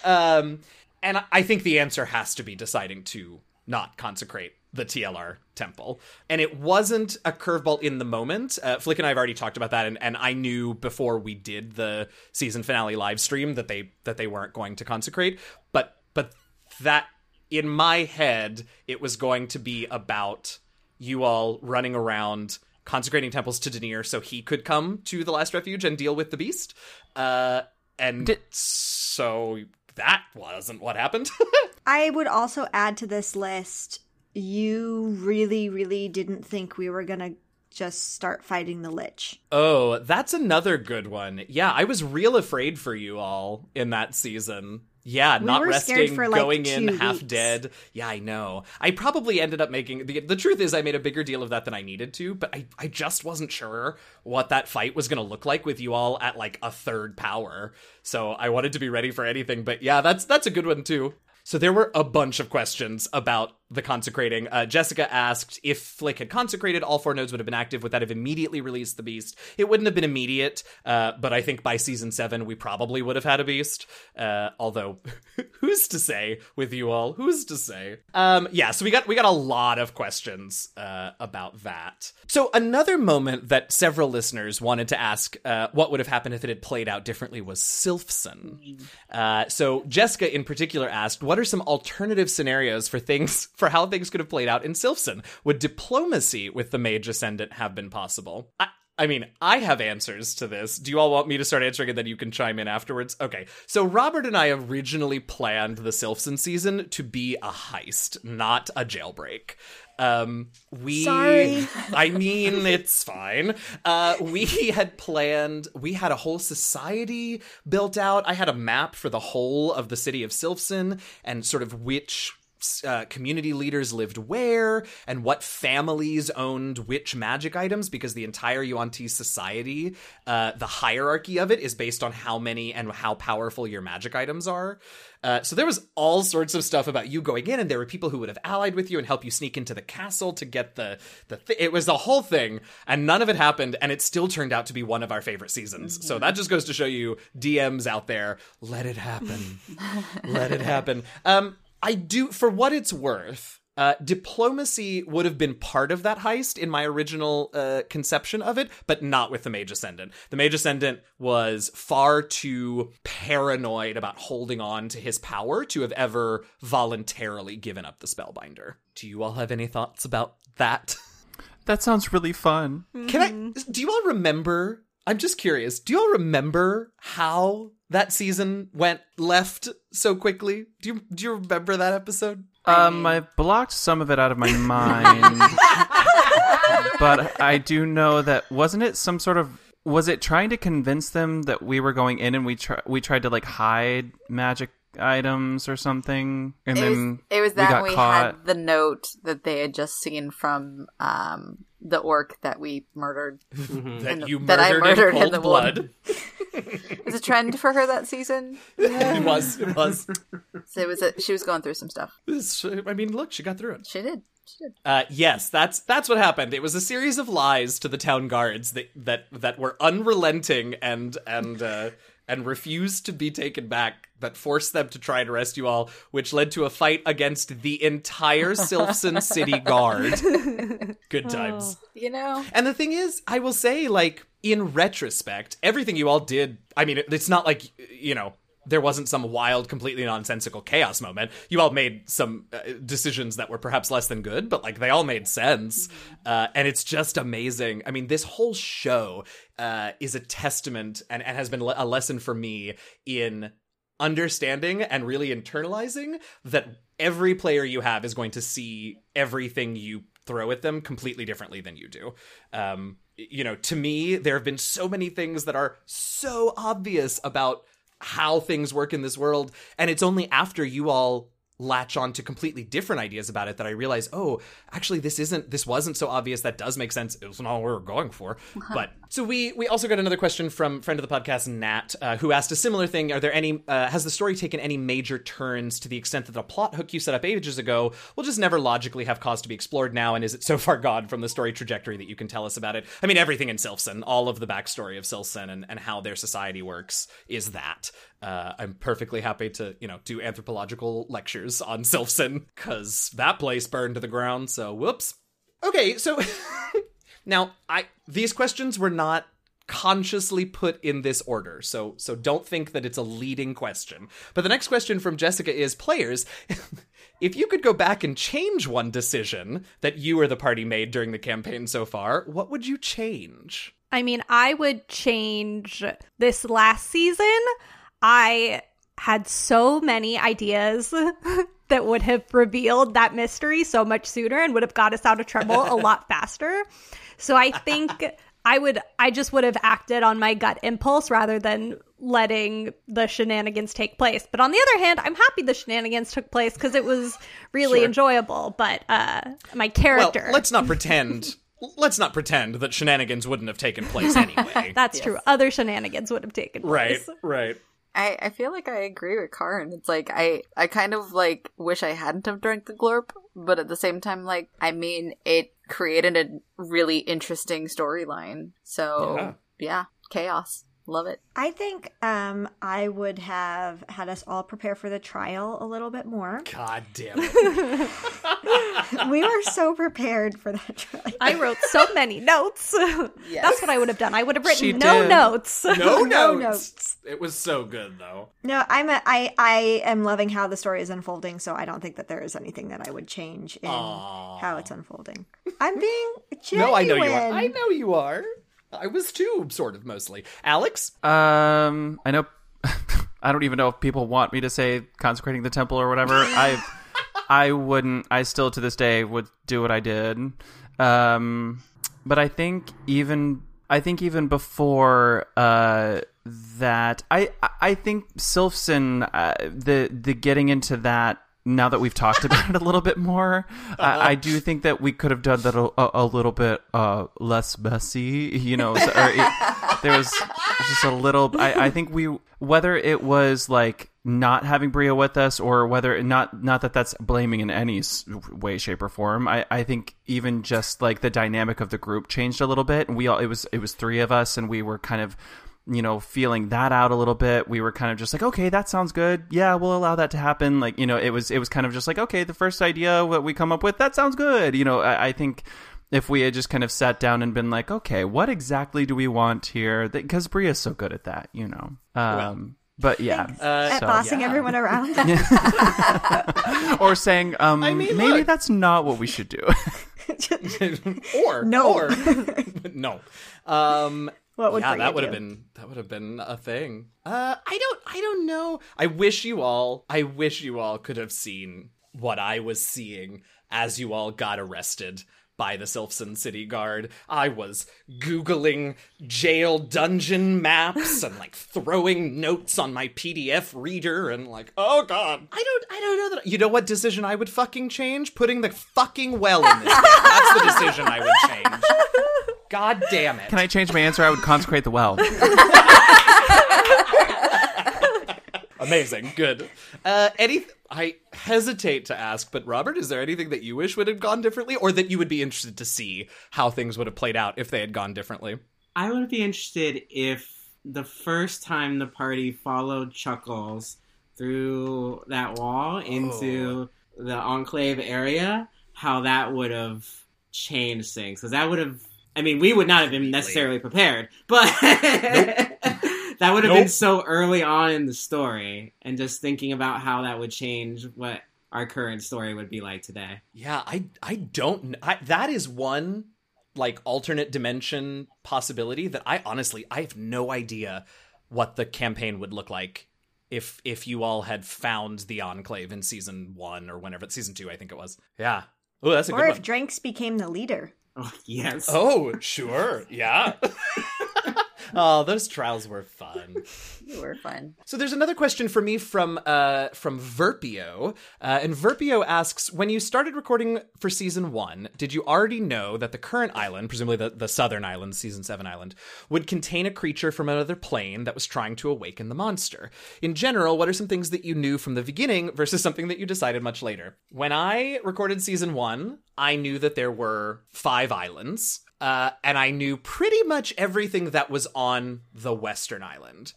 Um, and I think the answer has to be deciding to not consecrate the TLR temple. And it wasn't a curveball in the moment. Uh, Flick and I have already talked about that, and, and I knew before we did the season finale live stream that they that they weren't going to consecrate. But but that in my head, it was going to be about you all running around consecrating temples to Denir so he could come to the last refuge and deal with the beast. Uh, and Did- so that wasn't what happened. <laughs> I would also add to this list you really, really didn't think we were going to just start fighting the Lich. Oh, that's another good one. Yeah, I was real afraid for you all in that season. Yeah, we not resting, for, like, going in half dead. Yeah, I know. I probably ended up making the, the truth is I made a bigger deal of that than I needed to, but I, I just wasn't sure what that fight was going to look like with you all at like a third power. So I wanted to be ready for anything, but yeah, that's that's a good one too. So there were a bunch of questions about the consecrating. Uh, Jessica asked if Flick had consecrated, all four nodes would have been active. Would that have immediately released the beast? It wouldn't have been immediate, uh, but I think by season seven we probably would have had a beast. Uh, although, <laughs> who's to say with you all? Who's to say? Um, yeah, so we got we got a lot of questions uh, about that. So another moment that several listeners wanted to ask uh, what would have happened if it had played out differently was Sylphson. Uh, so Jessica in particular asked, "What are some alternative scenarios for things?" For how things could have played out in Sylphson. Would diplomacy with the Mage Ascendant have been possible? I, I mean, I have answers to this. Do you all want me to start answering and then you can chime in afterwards? Okay. So Robert and I originally planned the Sylphson season to be a heist, not a jailbreak. Um, we, Sorry. <laughs> I mean, it's fine. Uh, we had planned, we had a whole society built out. I had a map for the whole of the city of Sylphson and sort of which uh, community leaders lived where and what families owned which magic items because the entire Yuan-Ti society, uh, the hierarchy of it is based on how many and how powerful your magic items are. Uh, so there was all sorts of stuff about you going in, and there were people who would have allied with you and help you sneak into the castle to get the the. Th- it was the whole thing, and none of it happened, and it still turned out to be one of our favorite seasons. So that just goes to show you, DMs out there, let it happen, <laughs> let it happen. Um, I do, for what it's worth, uh, diplomacy would have been part of that heist in my original uh, conception of it, but not with the Mage Ascendant. The Mage Ascendant was far too paranoid about holding on to his power to have ever voluntarily given up the Spellbinder. Do you all have any thoughts about that? That sounds really fun. Can I? Do you all remember? I'm just curious. Do you all remember how that season went left so quickly? Do you do you remember that episode? Um, I blocked some of it out of my mind, <laughs> but I do know that wasn't it some sort of was it trying to convince them that we were going in and we try we tried to like hide magic items or something, and It then was, it was we that got we, caught. had the note that they had just seen from um, the orc that we murdered. That And you that I murdered, murdered in in the blood. <laughs> It was a trend for her that season. it was. It was. <laughs> So it was a, she was going through some stuff. It's- I mean, look, she got through it. She did. She did. Uh, yes, that's that's what happened. It was a series of lies to the town guards that that that were unrelenting and and uh, and refused to be taken back. That forced them to try and arrest you all, which led to a fight against the entire Sylphson <laughs> city guard. <laughs> Good times. Oh, you know, And the thing is, I will say, like, in retrospect, everything you all did, I mean, it's not like, you know, there wasn't some wild, completely nonsensical chaos moment. You all made some uh, decisions that were perhaps less than good, but, like, they all made sense. Uh, and it's just amazing. I mean, this whole show uh, is a testament and, and has been le- a lesson for me in understanding and really internalizing that every player you have is going to see everything you throw at them completely differently than you do. Um, you know, to me, there have been so many things that are so obvious about how things work in this world, and it's only after you all latch on to completely different ideas about it that I realize, oh, actually, this isn't, this wasn't so obvious. That does make sense. It was not what we were going for. <laughs> But so we we also got another question from friend of the podcast Nat, uh, who asked a similar thing. Are there any? Uh, has the story taken any major turns to the extent that the plot hook you set up ages ago will just never logically have cause to be explored now? And is it so far gone from the story trajectory that you can tell us about it? I mean, everything in Sylphson, all of the backstory of Sylphson and, and how their society works is that. Uh, I'm perfectly happy to, you know, do anthropological lectures on Sylphson because that place burned to the ground. So, whoops. Okay, so <laughs> now I these questions were not consciously put in this order. So so don't think that it's a leading question. But the next question from Jessica is players, <laughs> if you could go back and change one decision that you or the party made during the campaign so far, what would you change? I mean, I would change this last season. I had so many ideas <laughs> that would have revealed that mystery so much sooner and would have got us out of trouble a lot <laughs> faster. So I think I would I just would have acted on my gut impulse rather than letting the shenanigans take place. But on the other hand, I'm happy the shenanigans took place because it was really Sure. enjoyable. But uh my Well, character let's not pretend let's not pretend that shenanigans wouldn't have taken place <laughs> anyway. that's true. Other shenanigans would have taken right, place. right. I, I feel like I agree with Karin. It's like I I kind of like wish I hadn't have drank the glorp, but at the same time, like I mean, it created a really interesting storyline. So Yeah. yeah, chaos, love it. I think um, I would have had us all prepare for the trial a little bit more. God damn it. <laughs> we were so prepared for that trial. I wrote so many notes. <laughs> That's what I would have done. I would have written She no did. notes. No, <laughs> No notes. notes. It was so good though. No, I'm a, I I am loving how the story is unfolding, so I don't think that there is anything that I would change in Aw. how it's unfolding. I'm being genuine. No, I know you are. I know you are. I was too, sort of mostly. Alex? Um, I know. <laughs> I don't even know if people want me to say consecrating the temple or whatever. <laughs> I, I wouldn't. I still to this day would do what I did. Um, but I think even I think even before uh that I I think Sylphson uh, the the getting into that now that we've talked about it a little bit more, I, I do think that we could have done that a, a, a little bit uh, less messy. You know, so, it, there was just a little. I, I think we whether it was like not having Bria with us or whether not not that that's blaming in any way shape or form I, I think even just like the dynamic of the group changed a little bit and we all it was it was three of us and we were kind of you know feeling that out a little bit we were kind of just like okay that sounds good yeah we'll allow that to happen like you know it was it was kind of just like okay the first idea what we come up with that sounds good you know I, I think if we had just kind of sat down and been like okay what exactly do we want here because Bria's so good at that you know um but yeah Uh, At so, bossing yeah. everyone around. <laughs> or saying um I mean, maybe look. that's not what we should do <laughs> or No. or <laughs> no. Um What would yeah, that would have been that would have been a thing. Uh I don't I don't know. I wish you all I wish you all could have seen what I was seeing as you all got arrested by the Sylphson City Guard. I was googling jail dungeon maps and like throwing notes on my PDF reader and like, oh god. I don't I don't know that You know what decision I would fucking change? Putting the fucking well in this game. That's the decision I would change. <laughs> God damn it. can i change my answer i would consecrate the well Amazing. Good. Uh, any, I hesitate to ask, but Robert, is there anything that you wish would have gone differently, or that you would be interested to see how things would have played out if they had gone differently? I would be interested if the first time the party followed Chuckles through that wall into the enclave area, how that would have changed things. Because that would have, I mean, we would not have been necessarily prepared, but <laughs> that would have been so early on in the story. And just thinking about how that would change what our current story would be like today. Yeah, I, I don't. kn- I, that is one like alternate dimension possibility that I honestly I have no idea what the campaign would look like if if you all had found the enclave in season one or whenever season two I think it was. Yeah. Oh, that's a or good if one. Drinks became the leader. Oh, <laughs> yes. Oh, sure. Yeah. <laughs> oh, those trials were fun. You were fun. So there's another question for me from uh from Verpio, uh, and Verpio asks: When you started recording for season one, did you already know that the current island, presumably the, the southern island, season seven island, would contain a creature from another plane that was trying to awaken the monster? In general, what are some things that you knew from the beginning versus something that you decided much later? When I recorded season one, I knew that there were five islands. Uh, and I knew pretty much everything that was on the Western Island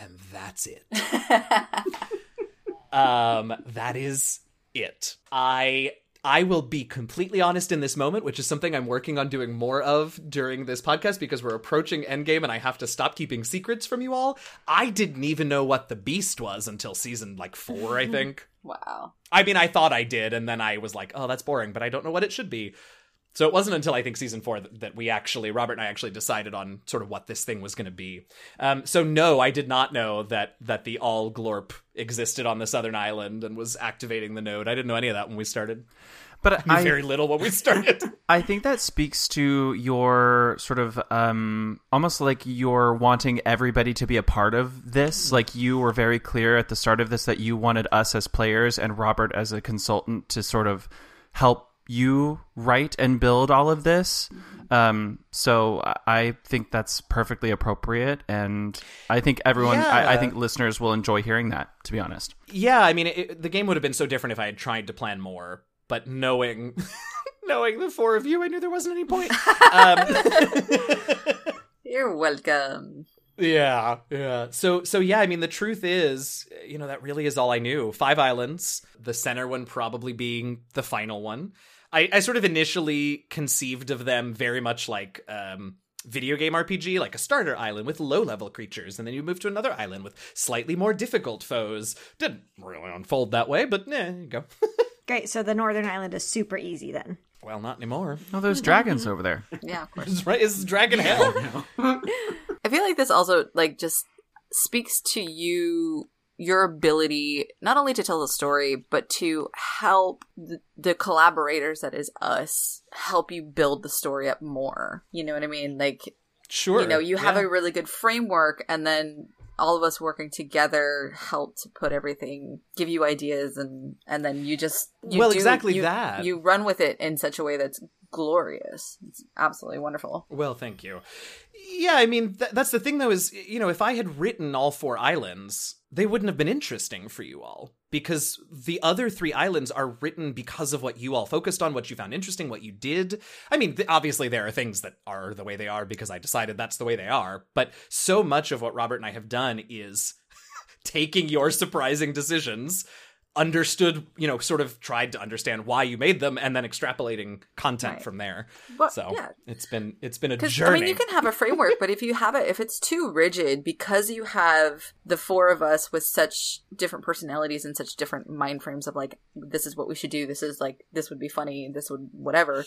and that's it. <laughs> um, that is it. I I will be completely honest in this moment, which is something I'm working on doing more of during this podcast because we're approaching Endgame and I have to stop keeping secrets from you all. I didn't even know what the Beast was until season like four, I <laughs> think. Wow. I mean, I thought I did, and then I was like, oh, that's boring, but I don't know what it should be. So it wasn't until I think season four that, that we actually, Robert and I actually decided on sort of what this thing was going to be. Um, so no, I did not know that that the Allglorp existed on the southern island and was activating the node. I didn't know any of that when we started. but I very little when we started. <laughs> I think that speaks to your sort of um almost like you're wanting everybody to be a part of this. Like you were very clear at the start of this that you wanted us as players and Robert as a consultant to sort of help you write and build all of this. Um, so I- I think that's perfectly appropriate, and I think everyone, I, I think listeners will enjoy hearing that. To be honest, yeah, I mean, it, the game would have been so different if I had tried to plan more. But knowing, <laughs> knowing the four of you, I knew there wasn't any point. Um, <laughs> You're welcome. Yeah, yeah. So so yeah, I mean the truth is, you know, that really is all I knew. Five islands, the center one probably being the final one. I, I sort of initially conceived of them very much like um video game RPG, like a starter island with low level creatures, and then you move to another island with slightly more difficult foes. Didn't really unfold that way, but yeah, you go. <laughs> Great. So the Northern Island is super easy then. Well, not anymore. Oh, there's <laughs> dragons over there. Yeah, of course. Right. It's dragon hell. <laughs> I feel like this also like just speaks to you your ability not only to tell the story but to help the, the collaborators that is us help you build the story up more. You know what I mean? Like Sure. you know, you have Yeah. a really good framework and then all of us working together help to put everything give you ideas and and then you just you Well, do- exactly you- that. you run with it in such a way that's glorious it's absolutely wonderful Well, thank you. Yeah, I mean, th- that's the thing, though, is, you know, if I had written all four islands, they wouldn't have been interesting for you all. Because the other three islands are written because of what you all focused on, what you found interesting, what you did. I mean, th- obviously, there are things that are the way they are because I decided that's the way they are. But so much of what Robert and I have done is <laughs> taking your surprising decisions understood you know sort of tried to understand why you made them and then extrapolating content Right. from there But, so yeah. it's been it's been a journey I mean, you can have a framework, but if you have it, if it's too rigid, because you have the four of us with such different personalities and such different mind frames of like, this is what we should do, this is like, this would be funny, this would whatever.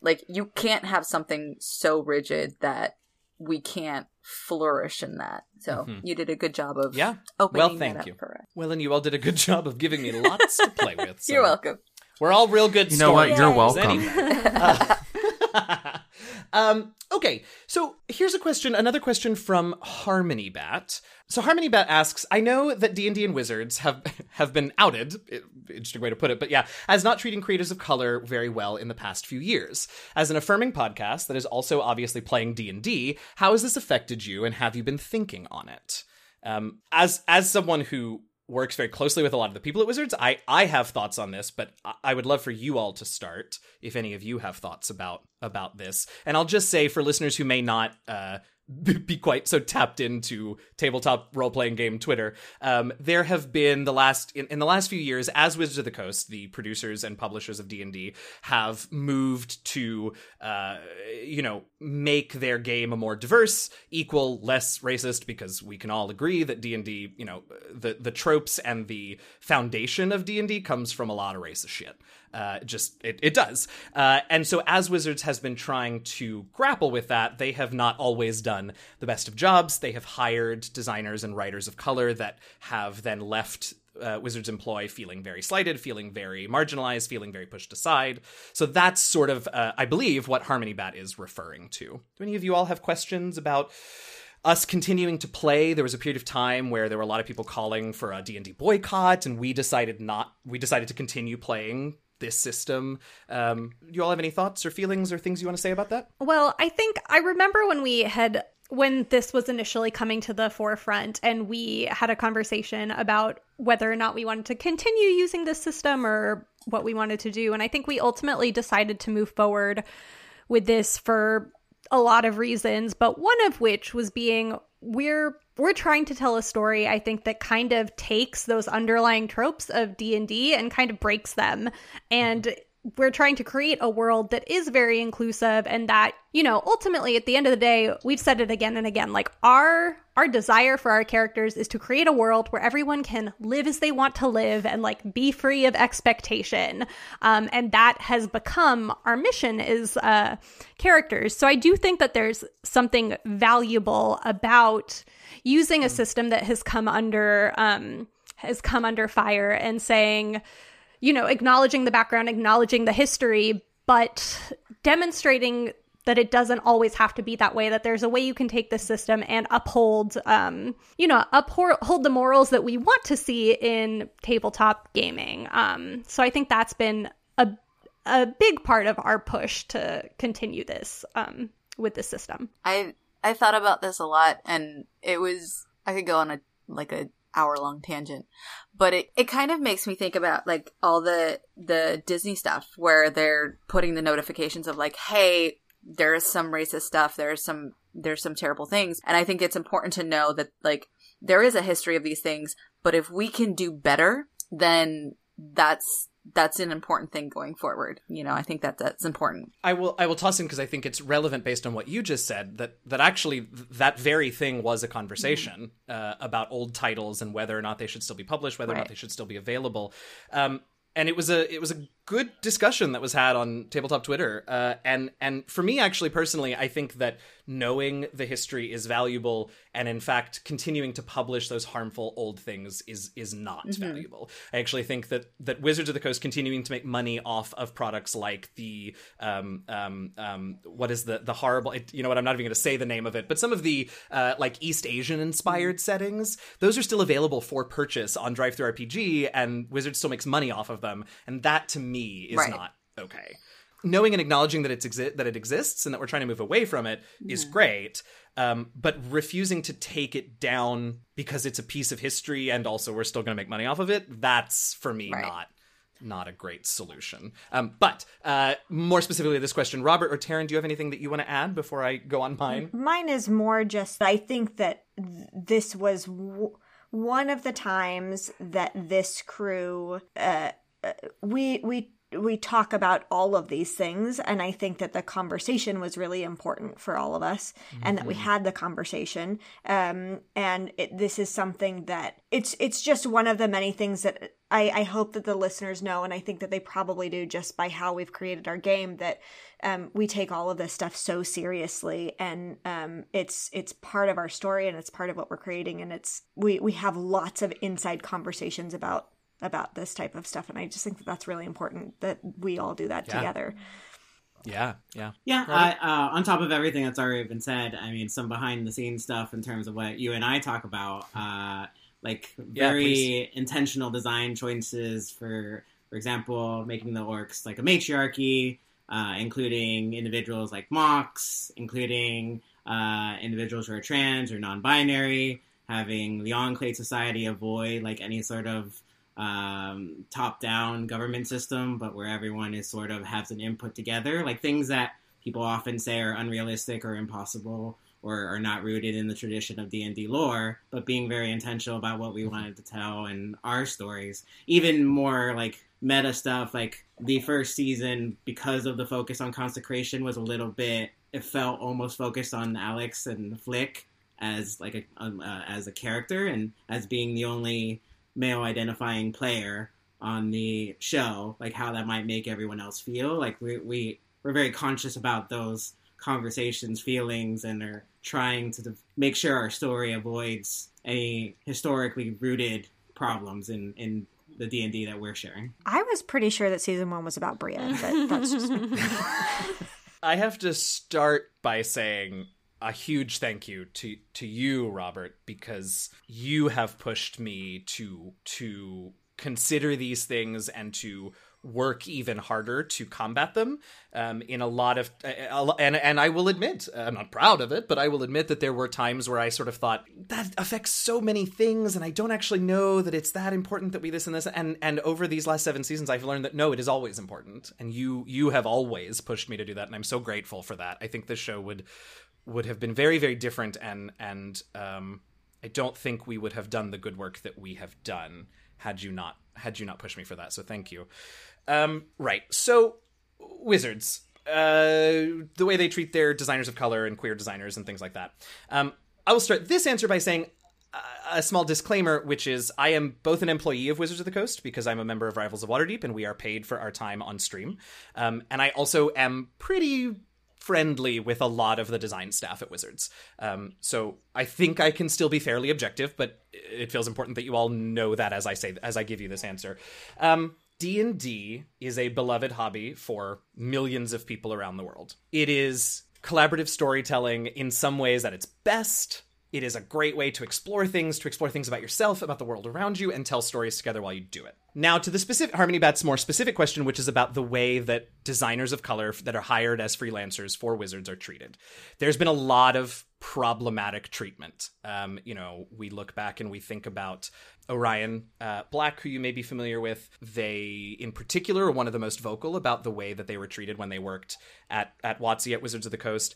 Like, you can't have something so rigid that we can't flourish in that. So Mhm. you did a good job of yeah opening well that thank up you for us. well and you all did a good job of giving me lots to play with <laughs> so You're welcome. we're all real good You know what? You're welcome. anyway. Uh, <laughs> <laughs> um, okay, so here's a question, another question from Harmony Bat. So Harmony Bat asks, I know that D&D and Wizards have have been outed, interesting way to put it, but yeah, as not treating creators of color very well in the past few years. As an affirming podcast that is also obviously playing D&D, how has this affected you and have you been thinking on it? Um, as as someone who works very closely with a lot of the people at Wizards, I I have thoughts on this, but I- would love for you all to start if any of you have thoughts about about this. And I'll just say for listeners who may not uh <laughs> be quite so tapped into tabletop role playing game Twitter. Um, there have been the last in, in the last few years, as Wizards of the Coast, the producers and publishers of D and D have moved to, uh, you know, make their game a more diverse, equal, less racist, because we can all agree that D and D, you know, the the tropes and the foundation of D and D comes from a lot of racist shit. Uh, just it, it does. Uh, and so as Wizards has been trying to grapple with that, they have not always done the best of jobs. They have hired designers and writers of color that have then left uh, Wizards employ feeling very slighted, feeling very marginalized, feeling very pushed aside. So that's sort of, uh, I believe, what Harmony Bat is referring to. Do any of you all have questions about us continuing to play there was a period of time where there were a lot of people calling for a d&d boycott and we decided not we decided to continue playing this system. Um, you all have any thoughts or feelings or things you want to say about that? Well, I think I remember when we had when this was initially coming to the forefront and we had a conversation about whether or not we wanted to continue using this system or what we wanted to do. And I think we ultimately decided to move forward with this for a lot of reasons, but one of which was being we're we're trying to tell a story I think that kind of takes those underlying tropes of D&D and kind of breaks them. And we're trying to create a world that is very inclusive and that you know ultimately at the end of the day we've said it again and again like our our desire for our characters is to create a world where everyone can live as they want to live and like be free of expectation. Um, and that has become our mission is uh, characters. So i do think that there's something valuable about using a system that has come under um, has come under fire and saying you know, acknowledging the background, acknowledging the history, but demonstrating that it doesn't always have to be that way that there's a way you can take the system and uphold um you know uphold the morals that we want to see in tabletop gaming. Um so i think that's been a a big part of our push to continue this um with the system. I I thought about this a lot, and it was I could go on a like a hour long tangent, but it it kind of makes me think about like all the the Disney stuff where they're putting the notifications of like, hey, there is some racist stuff, there's some there's some terrible things, and I think it's important to know that like there is a history of these things, but if we can do better, then that's that's an important thing going forward. You know, I think that that's important. I will I will toss in because I think it's relevant based on what you just said that that actually that very thing was a conversation uh, about old titles and whether or not they should still be published, whether or not they should still be available. Um, and it was a it was a good discussion that was had on tabletop Twitter. Uh, and and for me, actually, personally, I think that knowing the history is valuable, and in fact, continuing to publish those harmful old things is is not mm-hmm. valuable. I actually think that that Wizards of the Coast continuing to make money off of products like the um um um what is the the horrible it, you know what I'm not even going to say the name of it, but some of the uh, like East Asian inspired mm-hmm. settings, those are still available for purchase on DriveThru RPG, and Wizards still makes money off of them, and that to me is right. not okay knowing and acknowledging that it's exi- that it exists and that we're trying to move away from it mm-hmm. is great. Um, but refusing to take it down because it's a piece of history and also we're still going to make money off of it, that's for me right. not not a great solution. Um, but uh, more specifically, this question, Robert or Taryn, do you have anything that you want to add before I go on mine? Mine is more just I think that th- this was w- one of the times that this crew uh, we we we talk about all of these things and i think that the conversation was really important for all of us mm-hmm. and that we mm-hmm. had the conversation um, and it, this is something that it's it's just one of the many things that I, I hope that the listeners know and i think that they probably do just by how we've created our game that um, we take all of this stuff so seriously and um, it's it's part of our story and it's part of what we're creating and it's we we have lots of inside conversations about about this type of stuff and i just think that that's really important that we all do that yeah. together. Yeah yeah. Yeah I, uh, on top of everything that's already been said i mean some behind the scenes stuff in terms of what you and i talk about uh, like very yeah, intentional design choices for for example making the orcs like a matriarchy uh, including individuals like mox including uh, individuals who are trans or non-binary having the enclave society avoid like any sort of um, top down government system, but where everyone is sort of has an input together, like things that people often say are unrealistic or impossible or are not rooted in the tradition of D&D lore, but being very intentional about what we wanted to tell and our stories. Even more like meta stuff like the first season because of the focus on consecration was a little bit it felt almost focused on Alex and Flick as like a um, uh, as a character and as being the only male identifying player on the show, like how that might make everyone else feel. Like we, we we're very conscious about those conversations, feelings, and are trying to make sure our story avoids any historically rooted problems in in the D and D that we're sharing. I was pretty sure that season one was about Bria, but that's just. <laughs> <laughs> <laughs> I have to start by saying a huge thank you to to you Robert because you have pushed me to to consider these things and to work even harder to combat them um, in a lot of uh, and and I will admit I'm not proud of it but I will admit that there were times where I sort of thought that affects so many things and I don't actually know that it's that important that we this and this and and over these last 7 seasons I've learned that no it is always important and you you have always pushed me to do that and I'm so grateful for that. I think this show would would have been very very different and and um, I don't think we would have done the good work that we have done had you not had you not pushed me for that. So thank you. Um, right. So wizards, uh, the way they treat their designers of color and queer designers and things like that. Um, I will start this answer by saying a small disclaimer, which is I am both an employee of Wizards of the Coast because I'm a member of Rivals of Waterdeep and we are paid for our time on stream. Um, and I also am pretty friendly with a lot of the design staff at Wizards. Um, so I think I can still be fairly objective, but it feels important that you all know that as I say as I give you this answer. Um, D&D is a beloved hobby for millions of people around the world. It is collaborative storytelling in some ways at its best it is a great way to explore things, to explore things about yourself, about the world around you, and tell stories together while you do it. Now, to the specific Harmony Bat's more specific question, which is about the way that designers of color that are hired as freelancers for Wizards are treated. There's been a lot of problematic treatment. Um, you know, we look back and we think about Orion uh, Black, who you may be familiar with. They, in particular, are one of the most vocal about the way that they were treated when they worked at at WotC at Wizards of the Coast.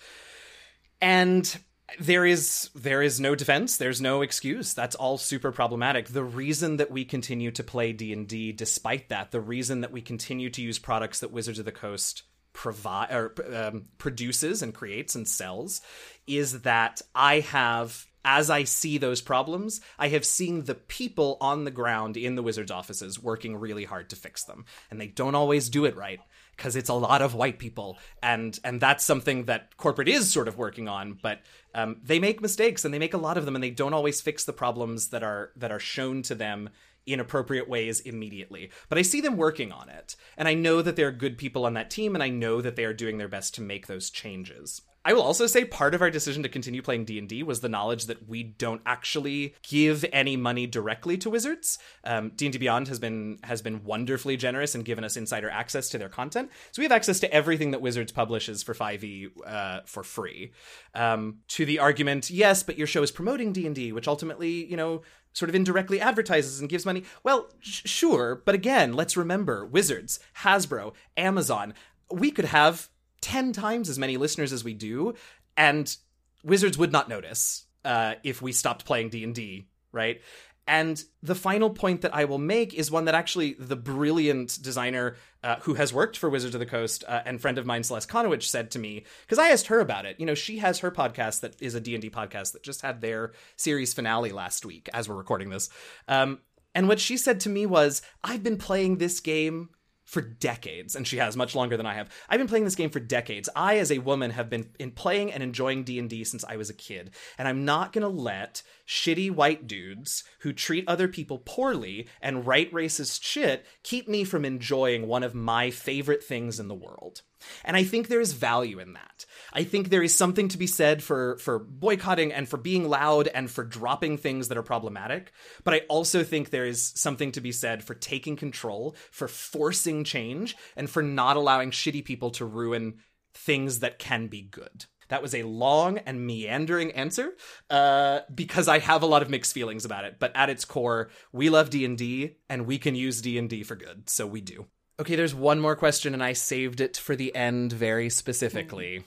And there is there is no defense there's no excuse that's all super problematic the reason that we continue to play d&d despite that the reason that we continue to use products that wizards of the coast provide or um, produces and creates and sells is that i have as I see those problems, I have seen the people on the ground in the Wizards offices working really hard to fix them. And they don't always do it right because it's a lot of white people. And, and that's something that corporate is sort of working on, but um, they make mistakes and they make a lot of them and they don't always fix the problems that are, that are shown to them in appropriate ways immediately. But I see them working on it. And I know that there are good people on that team and I know that they are doing their best to make those changes. I will also say part of our decision to continue playing D&D was the knowledge that we don't actually give any money directly to Wizards. Um, D&D Beyond has been has been wonderfully generous and given us insider access to their content. So we have access to everything that Wizards publishes for 5e uh, for free. Um, to the argument, yes, but your show is promoting D&D, which ultimately, you know, sort of indirectly advertises and gives money. Well, sh- sure, but again, let's remember Wizards, Hasbro, Amazon. We could have 10 times as many listeners as we do and wizards would not notice uh, if we stopped playing d&d right and the final point that I will make is one that actually the brilliant designer uh, who has worked for Wizards of the Coast uh, and friend of mine Celeste Conowitch said to me because I asked her about it. You know, she has her podcast that is a D&D podcast that just had their series finale last week as we're recording this. Um, and what she said to me was, "I've been playing this game for decades and she has much longer than i have. I've been playing this game for decades. I as a woman have been in playing and enjoying d&d since i was a kid and i'm not going to let shitty white dudes who treat other people poorly and write racist shit keep me from enjoying one of my favorite things in the world and I think there is value in that. I think there is something to be said for for boycotting and for being loud and for dropping things that are problematic. But I also think there is something to be said for taking control, for forcing change, and for not allowing shitty people to ruin things that can be good. That was a long and meandering answer uh, because I have a lot of mixed feelings about it. But at its core, we love D and D, and we can use D and D for good, so we do. Okay, there's one more question, and I saved it for the end very specifically.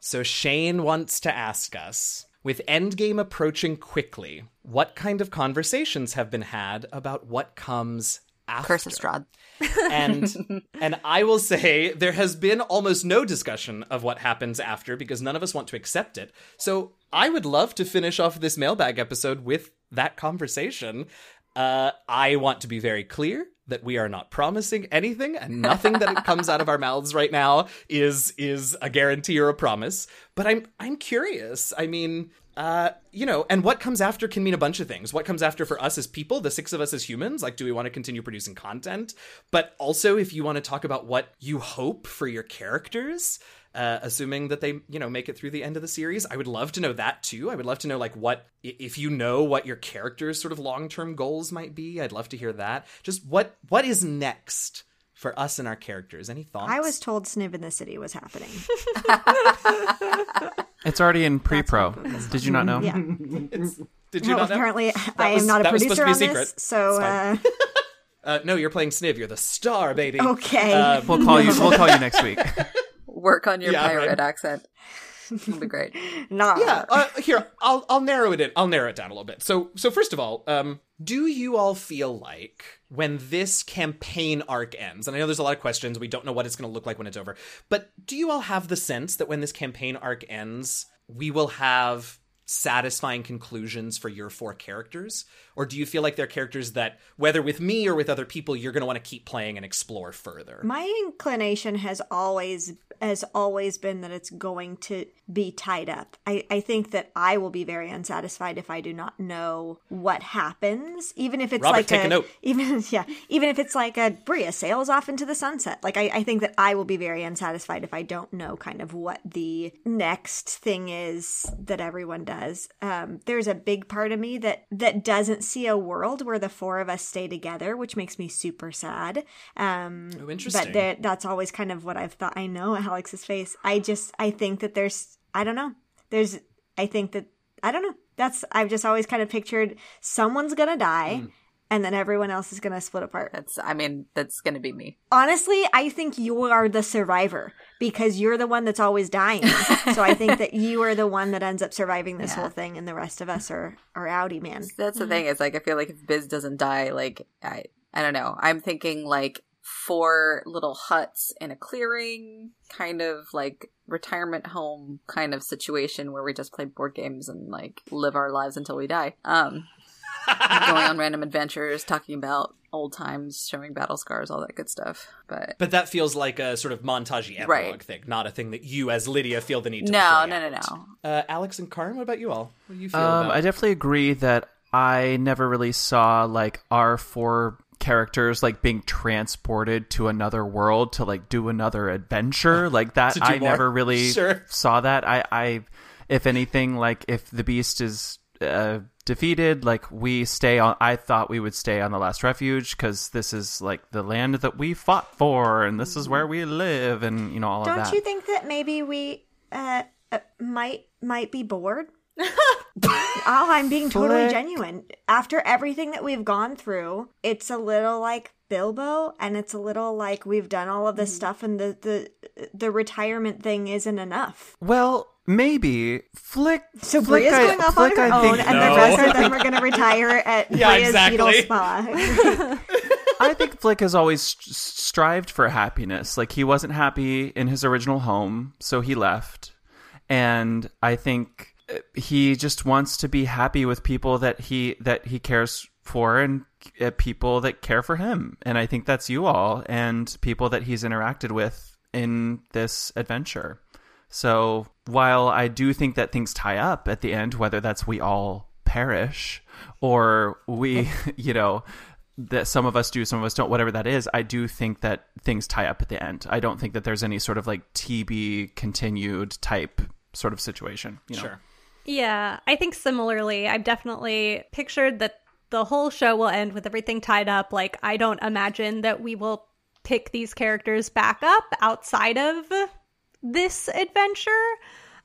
So Shane wants to ask us with Endgame approaching quickly, what kind of conversations have been had about what comes after? Curse of Strahd. <laughs> and and I will say there has been almost no discussion of what happens after because none of us want to accept it. So I would love to finish off this mailbag episode with that conversation. Uh, I want to be very clear that we are not promising anything, and nothing that comes out of our mouths right now is is a guarantee or a promise. But I'm I'm curious. I mean, uh, you know, and what comes after can mean a bunch of things. What comes after for us as people, the six of us as humans, like, do we want to continue producing content? But also, if you want to talk about what you hope for your characters, uh, assuming that they, you know, make it through the end of the series, I would love to know that too. I would love to know, like, what, if you know what your character's sort of long term goals might be, I'd love to hear that. Just what, what is next? For us and our characters, any thoughts? I was told Sniv in the City was happening. <laughs> It's already in pre-pro. Did you not know? Yeah. <laughs> Did you Well, not know? apparently, I was- am not a that supposed producer to be on a this, so uh, <laughs> Uh, no, you're playing Sniv. You're the star, baby. okay. Um, We'll call you. We'll call you next week. Work on your Yeah, pirate right. accent. It'll be great. <laughs> nah. yeah uh, here i'll i'll narrow it in i'll narrow it down a little bit so so first of all um do you all feel like when this campaign arc ends and i know there's a lot of questions we don't know what it's going to look like when it's over but do you all have the sense that when this campaign arc ends we will have satisfying conclusions for your four characters or do you feel like they're characters that whether with me or with other people you're going to want to keep playing and explore further My inclination has always has always been that it's going to be tied up. I, I think that I will be very unsatisfied if I do not know what happens, even if it's Robert, like take a note. even <laughs> yeah, even if it's like a Bria sails off into the sunset. Like I, I think that I will be very unsatisfied if I don't know kind of what the next thing is that everyone does. Um, there's a big part of me that that doesn't see a world where the four of us stay together, which makes me super sad. Um, Oh, interesting. but there, that's always kind of what I've thought. I know <laughs> Alex's face. I just, I think that there's, I don't know. There's, I think that, I don't know. That's, I've just always kind of pictured someone's gonna die Hmm. And then everyone else is gonna split apart. That's, I mean, that's gonna be me. Honestly, I think you are the survivor because you're the one that's always dying. <laughs> so I think that you are the one that ends up surviving this Yeah. whole thing and the rest of us are, are outie, man. That's the thing is like I feel like if Biz doesn't die, like I I don't know. I'm thinking like four little huts in a clearing, kind of like retirement home kind of situation where we just play board games and like live our lives until we die. Um, going on random adventures, talking about old times, showing battle scars, all that good stuff. But But that feels like a sort of montagey epilogue Right. thing, not a thing that you as Lydia feel the need to no, play no, no, no. Uh, Alex and Karin, what about you all? What do you feel Um, about? I definitely agree that I never really saw like our four characters like being transported to another world to like do another adventure <laughs> like that. I more? never really Sure. saw that. I, I, if anything, like if the beast is uh, defeated, like we stay on. I thought we would stay on the last refuge because this is like the land that we fought for, and this is where we live, and you know all of that Don't you think that maybe we uh, uh might might be bored? <laughs> oh, I'm being totally Flick. genuine. After everything that we've gone through, it's a little like Bilbo, and it's a little like we've done all of this stuff, and the the the retirement thing isn't enough. Well, maybe Flick. So Flick, Bria's I- going off Flick, on her I own, and No. the rest of them <laughs> are going to retire at Yeah, Bria's Beetle exactly. Spa. <laughs> I think Flick has always st- strived for happiness. Like he wasn't happy in his original home, so he left. And I think uh, he just wants to be happy with people that he that he cares for and uh, people that care for him. And I think that's you all and people that he's interacted with in this adventure. So while I do think that things tie up at the end, whether that's we all perish or we, <laughs> you know, that some of us do, some of us don't, whatever that is, I do think that things tie up at the end. I don't think that there's any sort of like TB continued type sort of situation. You know? Sure. Yeah, I think similarly, I've definitely pictured that the whole show will end with everything tied up. Like, I don't imagine that we will pick these characters back up outside of this adventure.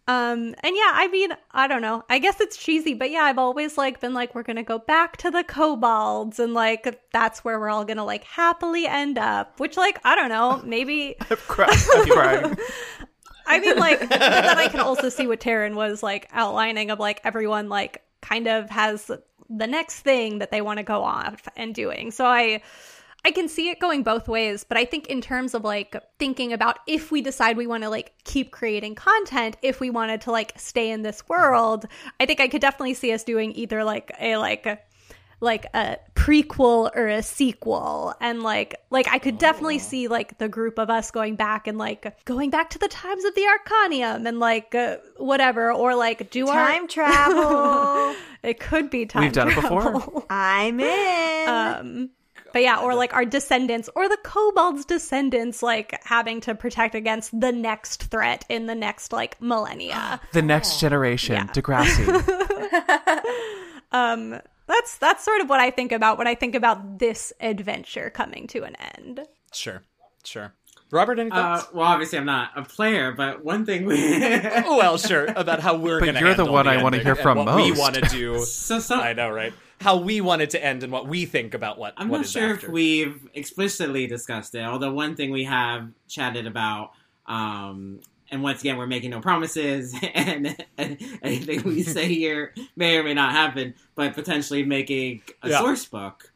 Um, and yeah, I mean, I don't know. I guess it's cheesy, but yeah, I've always like been like, we're gonna go back to the kobolds, and like that's where we're all gonna like happily end up. Which, like, I don't know, maybe <laughs> I'm crying. <laughs> I mean, like, but then I can also see what Taryn was like outlining of like everyone like kind of has the next thing that they want to go off and doing. So I I can see it going both ways, but I think in terms of like thinking about if we decide we want to like keep creating content, if we wanted to like stay in this world, I think I could definitely see us doing either like a like like a prequel or a sequel and like like i could definitely see like the group of us going back and like going back to the times of the arcanium and like uh, whatever or like do I Time our <laughs> travel. it could be time We've done it before. travel. I'm in. um but yeah or like our descendants or the kobolds descendants like having to protect against the next threat in the next like millennia <gasps> the next generation, Yeah. Degrassi. <laughs> um that's that's sort of what i think about when i think about this adventure coming to an end Sure. Sure. Robert, any Uh, well, obviously I'm not a player, but one thing we Oh, well, sure. About how <laughs> we're But going to you're the one I wanna ending hear and from what we want to do. <laughs> so some, I know, right? How we want it to end and what we think about what I'm what not is sure after. if we've explicitly discussed it, although one thing we have chatted about, um, and once again, we're making no promises, <laughs> and, and anything we <laughs> say here may or may not happen, but potentially making a Yeah. source book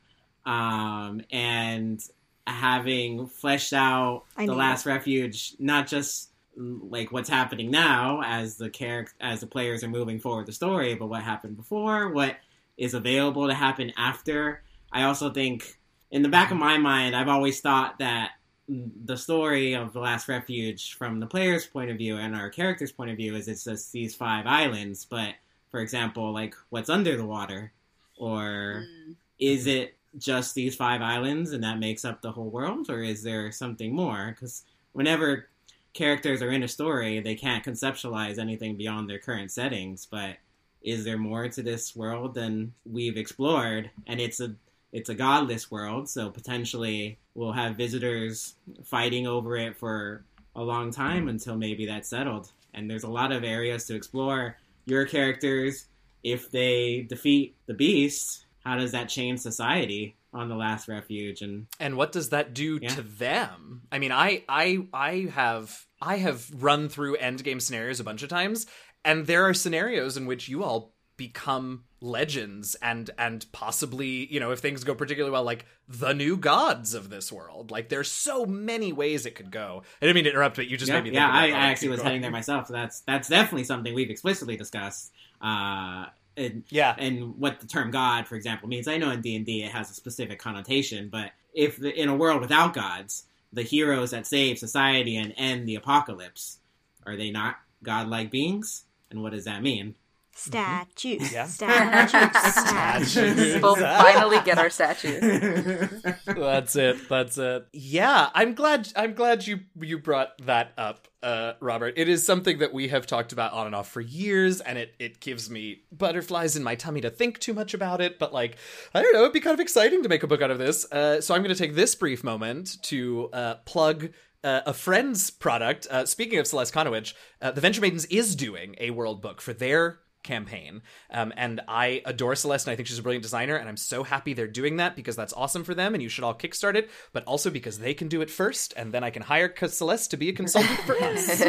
um, and having fleshed out I the need last refuge, not just like what's happening now as the character as the players are moving forward the story, but what happened before, what is available to happen after. I also think in the back of my mind, I've always thought that the story of the last refuge from the player's point of view and our character's point of view is it's just these five islands but for example like what's under the water? Or hmm. is it just these five islands and that makes up the whole world? Or is there something more? Because whenever characters are in a story they can't conceptualize anything beyond their current settings but is there more to this world than we've explored? And it's a it's a godless world so potentially we'll have visitors fighting over it for a long time until maybe that's settled. And there's a lot of areas to explore. Your characters if they defeat the beast how does that change society on the last refuge? And and what does that do Yeah. to them? I mean i i i have i have run through endgame scenarios a bunch of times and there are scenarios in which you all become legends and and possibly you know if things go particularly well like the new gods of this world like there's so many ways it could go i didn't mean to interrupt but you just yeah, made me yeah I. I actually was going. heading there myself. So that's that's definitely something we've explicitly discussed. Uh, and yeah and what the term God, for example, means. I know in D and D it has a specific connotation, but if the, in a world without gods, the heroes that save society and end the apocalypse are they not godlike beings? And what does that mean? Statues. Yeah. Statues. <laughs> Statues. We'll finally get our statues. <laughs> that's it that's it yeah i'm glad i'm glad you you brought that up uh robert it is something that we have talked about on and off for years and it it gives me butterflies in my tummy to think too much about it but like i don't know it'd be kind of exciting to make a book out of this uh so i'm going to take this brief moment to uh plug uh, a friend's product. Uh, speaking of Celeste Conowitch, uh, the Venture Maidens is doing a world book for their campaign. Um, and I adore Celeste and I think she's a brilliant designer. And I'm so happy they're doing that because that's awesome for them and you should all kickstart it, but also because they can do it first and then I can hire Celeste to be a consultant for us.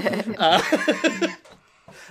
<laughs> <laughs>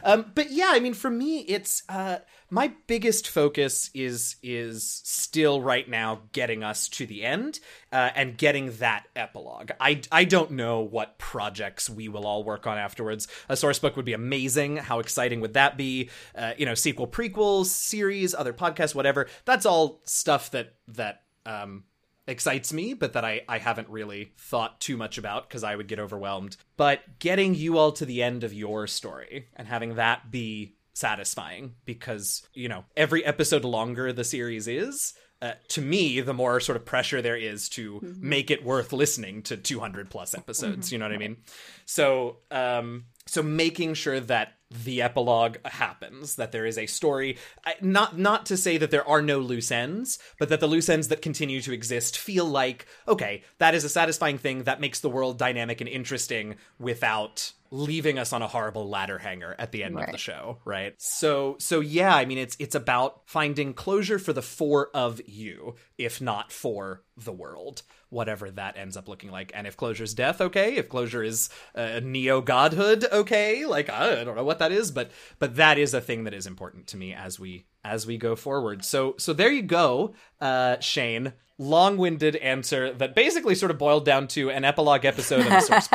Um, but yeah, I mean, for me, it's uh, my biggest focus is is still right now getting us to the end uh, and getting that epilogue. I I don't know what projects we will all work on afterwards. A source book would be amazing. How exciting would that be? Uh, you know, sequel, prequels, series, other podcasts, whatever. That's all stuff that that um, excites me, but that I, I haven't really thought too much about because I would get overwhelmed. But getting you all to the end of your story and having that be satisfying because, you know, every episode longer the series is. Uh, to me, the more sort of pressure there is to make it worth listening to 200 plus episodes. You know what I mean? So, um, so making sure that the epilogue happens that there is a story. Not not to say that there are no loose ends but that the loose ends that continue to exist feel like okay that is a satisfying thing that makes the world dynamic and interesting without leaving us on a horrible ladder hanger at the end of the show right? So so yeah i mean it's it's about finding closure for the four of you if not for the world whatever that ends up looking like. And if closure's death okay. If closure is uh, neo godhood okay. Like i don't know what that is but but that is a thing that is important to me as we as we go forward. So so there you go uh shane. Long-winded answer that basically sort of boiled down to an epilogue episode of the source.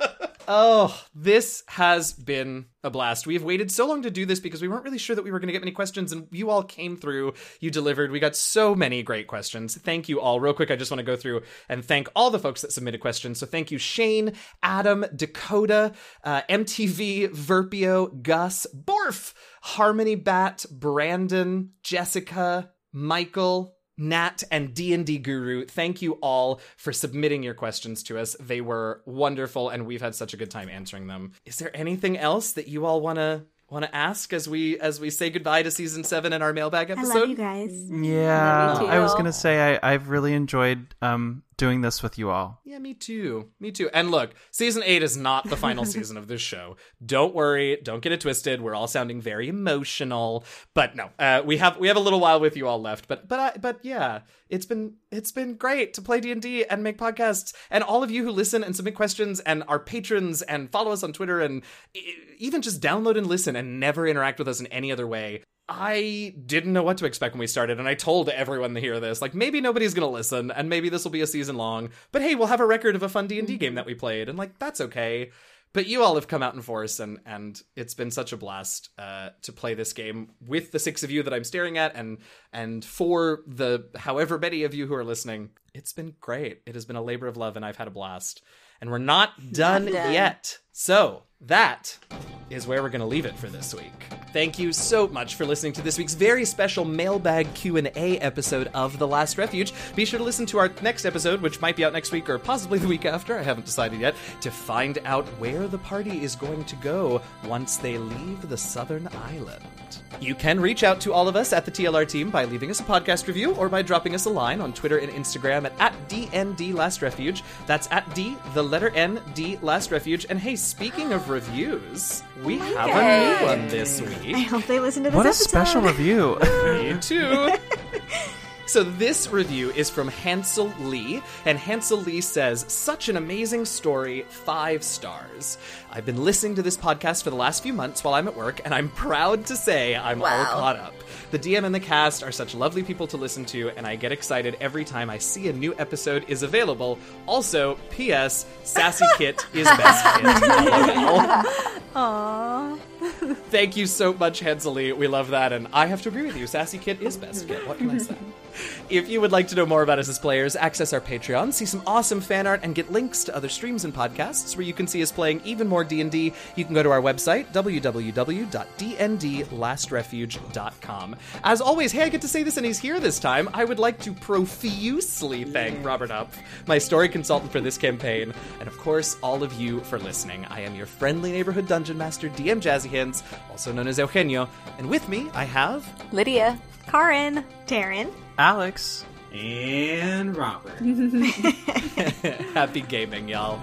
<laughs> Oh, this has been a blast. We have waited so long to do this because we weren't really sure that we were going to get many questions, and you all came through. You delivered. We got so many great questions. Thank you all. Real quick, I just want to go through and thank all the folks that submitted questions. So thank you, Shane, Adam, Dakota, uh, MTV, Verpio, Gus, Borf, Harmony Bat, Brandon, Jessica, Michael, Nat and D&D Guru, thank you all for submitting your questions to us. They were wonderful and we've had such a good time answering them. Is there anything else that you all want to want to ask as we as we say goodbye to season 7 and our mailbag episode? I episode? love you guys. Yeah, Me I was gonna say I, I've really enjoyed um, doing this with you all. Yeah, me too. Me too. And look, season eight is not the final <laughs> season of this show. Don't worry. Don't get it twisted. We're all sounding very emotional, but no, uh, we have we have a little while with you all left. But but I, but yeah, it's been it's been great to play D and D and make podcasts, and all of you who listen and submit questions and are patrons and follow us on Twitter and even just download and listen and never interact with us in any other way. I didn't know what to expect when we started, and I told everyone to hear this. Like, maybe nobody's gonna listen, and maybe this will be a season long. But hey, we'll have a record of a fun D and D game that we played, and like that's okay. But you all have come out in force, and and it's been such a blast uh, to play this game with the six of you that I'm staring at, and and for the however many of you who are listening. It's been great. It has been a labor of love, and I've had a blast. And we're not done done. yet. So that is where we're going to leave it for this week. Thank you so much for listening to this week's very special mailbag Q&A episode of The Last Refuge. Be sure to listen to our next episode, which might be out next week or possibly the week after, I haven't decided yet, to find out where the party is going to go once they leave the southern island. You can reach out to all of us at the TLR team by leaving us a podcast review or by dropping us a line on Twitter and Instagram at, at DND Last Refuge. That's at D, the letter N, D Last Refuge. And hey, speaking of reviews, we oh have a new one this week. I hope they listen to this What a episode. special review! <laughs> Me too. <laughs> So this review is from Hansel Lee, and Hansel Lee says, Such an amazing story, five stars. I've been listening to this podcast for the last few months while I'm at work, and I'm proud to say I'm all caught up. The DM and the cast are such lovely people to listen to, and I get excited every time I see a new episode is available. Also, P.S. Sassy <laughs> Kit is best kit. <laughs> Aww. <laughs> Thank you so much, Hansely. We love that, and I have to agree with you. Sassy Kit is best kit. What can I say? <laughs> If you would like to know more about us as players, access our Patreon, see some awesome fan art, and get links to other streams and podcasts where you can see us playing even more D&D, you can go to our website, www.dndlastrefuge.com. As always, hey, I get to say this and he's here this time. I would like to profusely thank Robert Up, my story consultant for this campaign, and of course, all of you for listening. I am your friendly neighborhood dungeon master, DM Jazzy Hands, also known as Eugenio, and with me, I have Lydia. Karin. Taryn. Alex. And Robert. <laughs> <laughs> Happy gaming, y'all.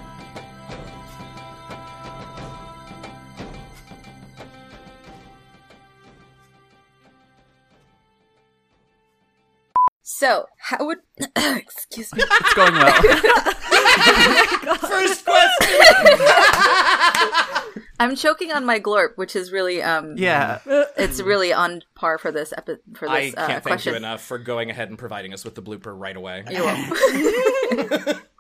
So, how would <clears throat> excuse me? It's going well. <laughs> First question! <laughs> I'm choking on my glorp, which is really um yeah. it's really on par for this epi- for this. I can't uh, thank question. you enough for going ahead and providing us with the blooper right away. You're <laughs> welcome.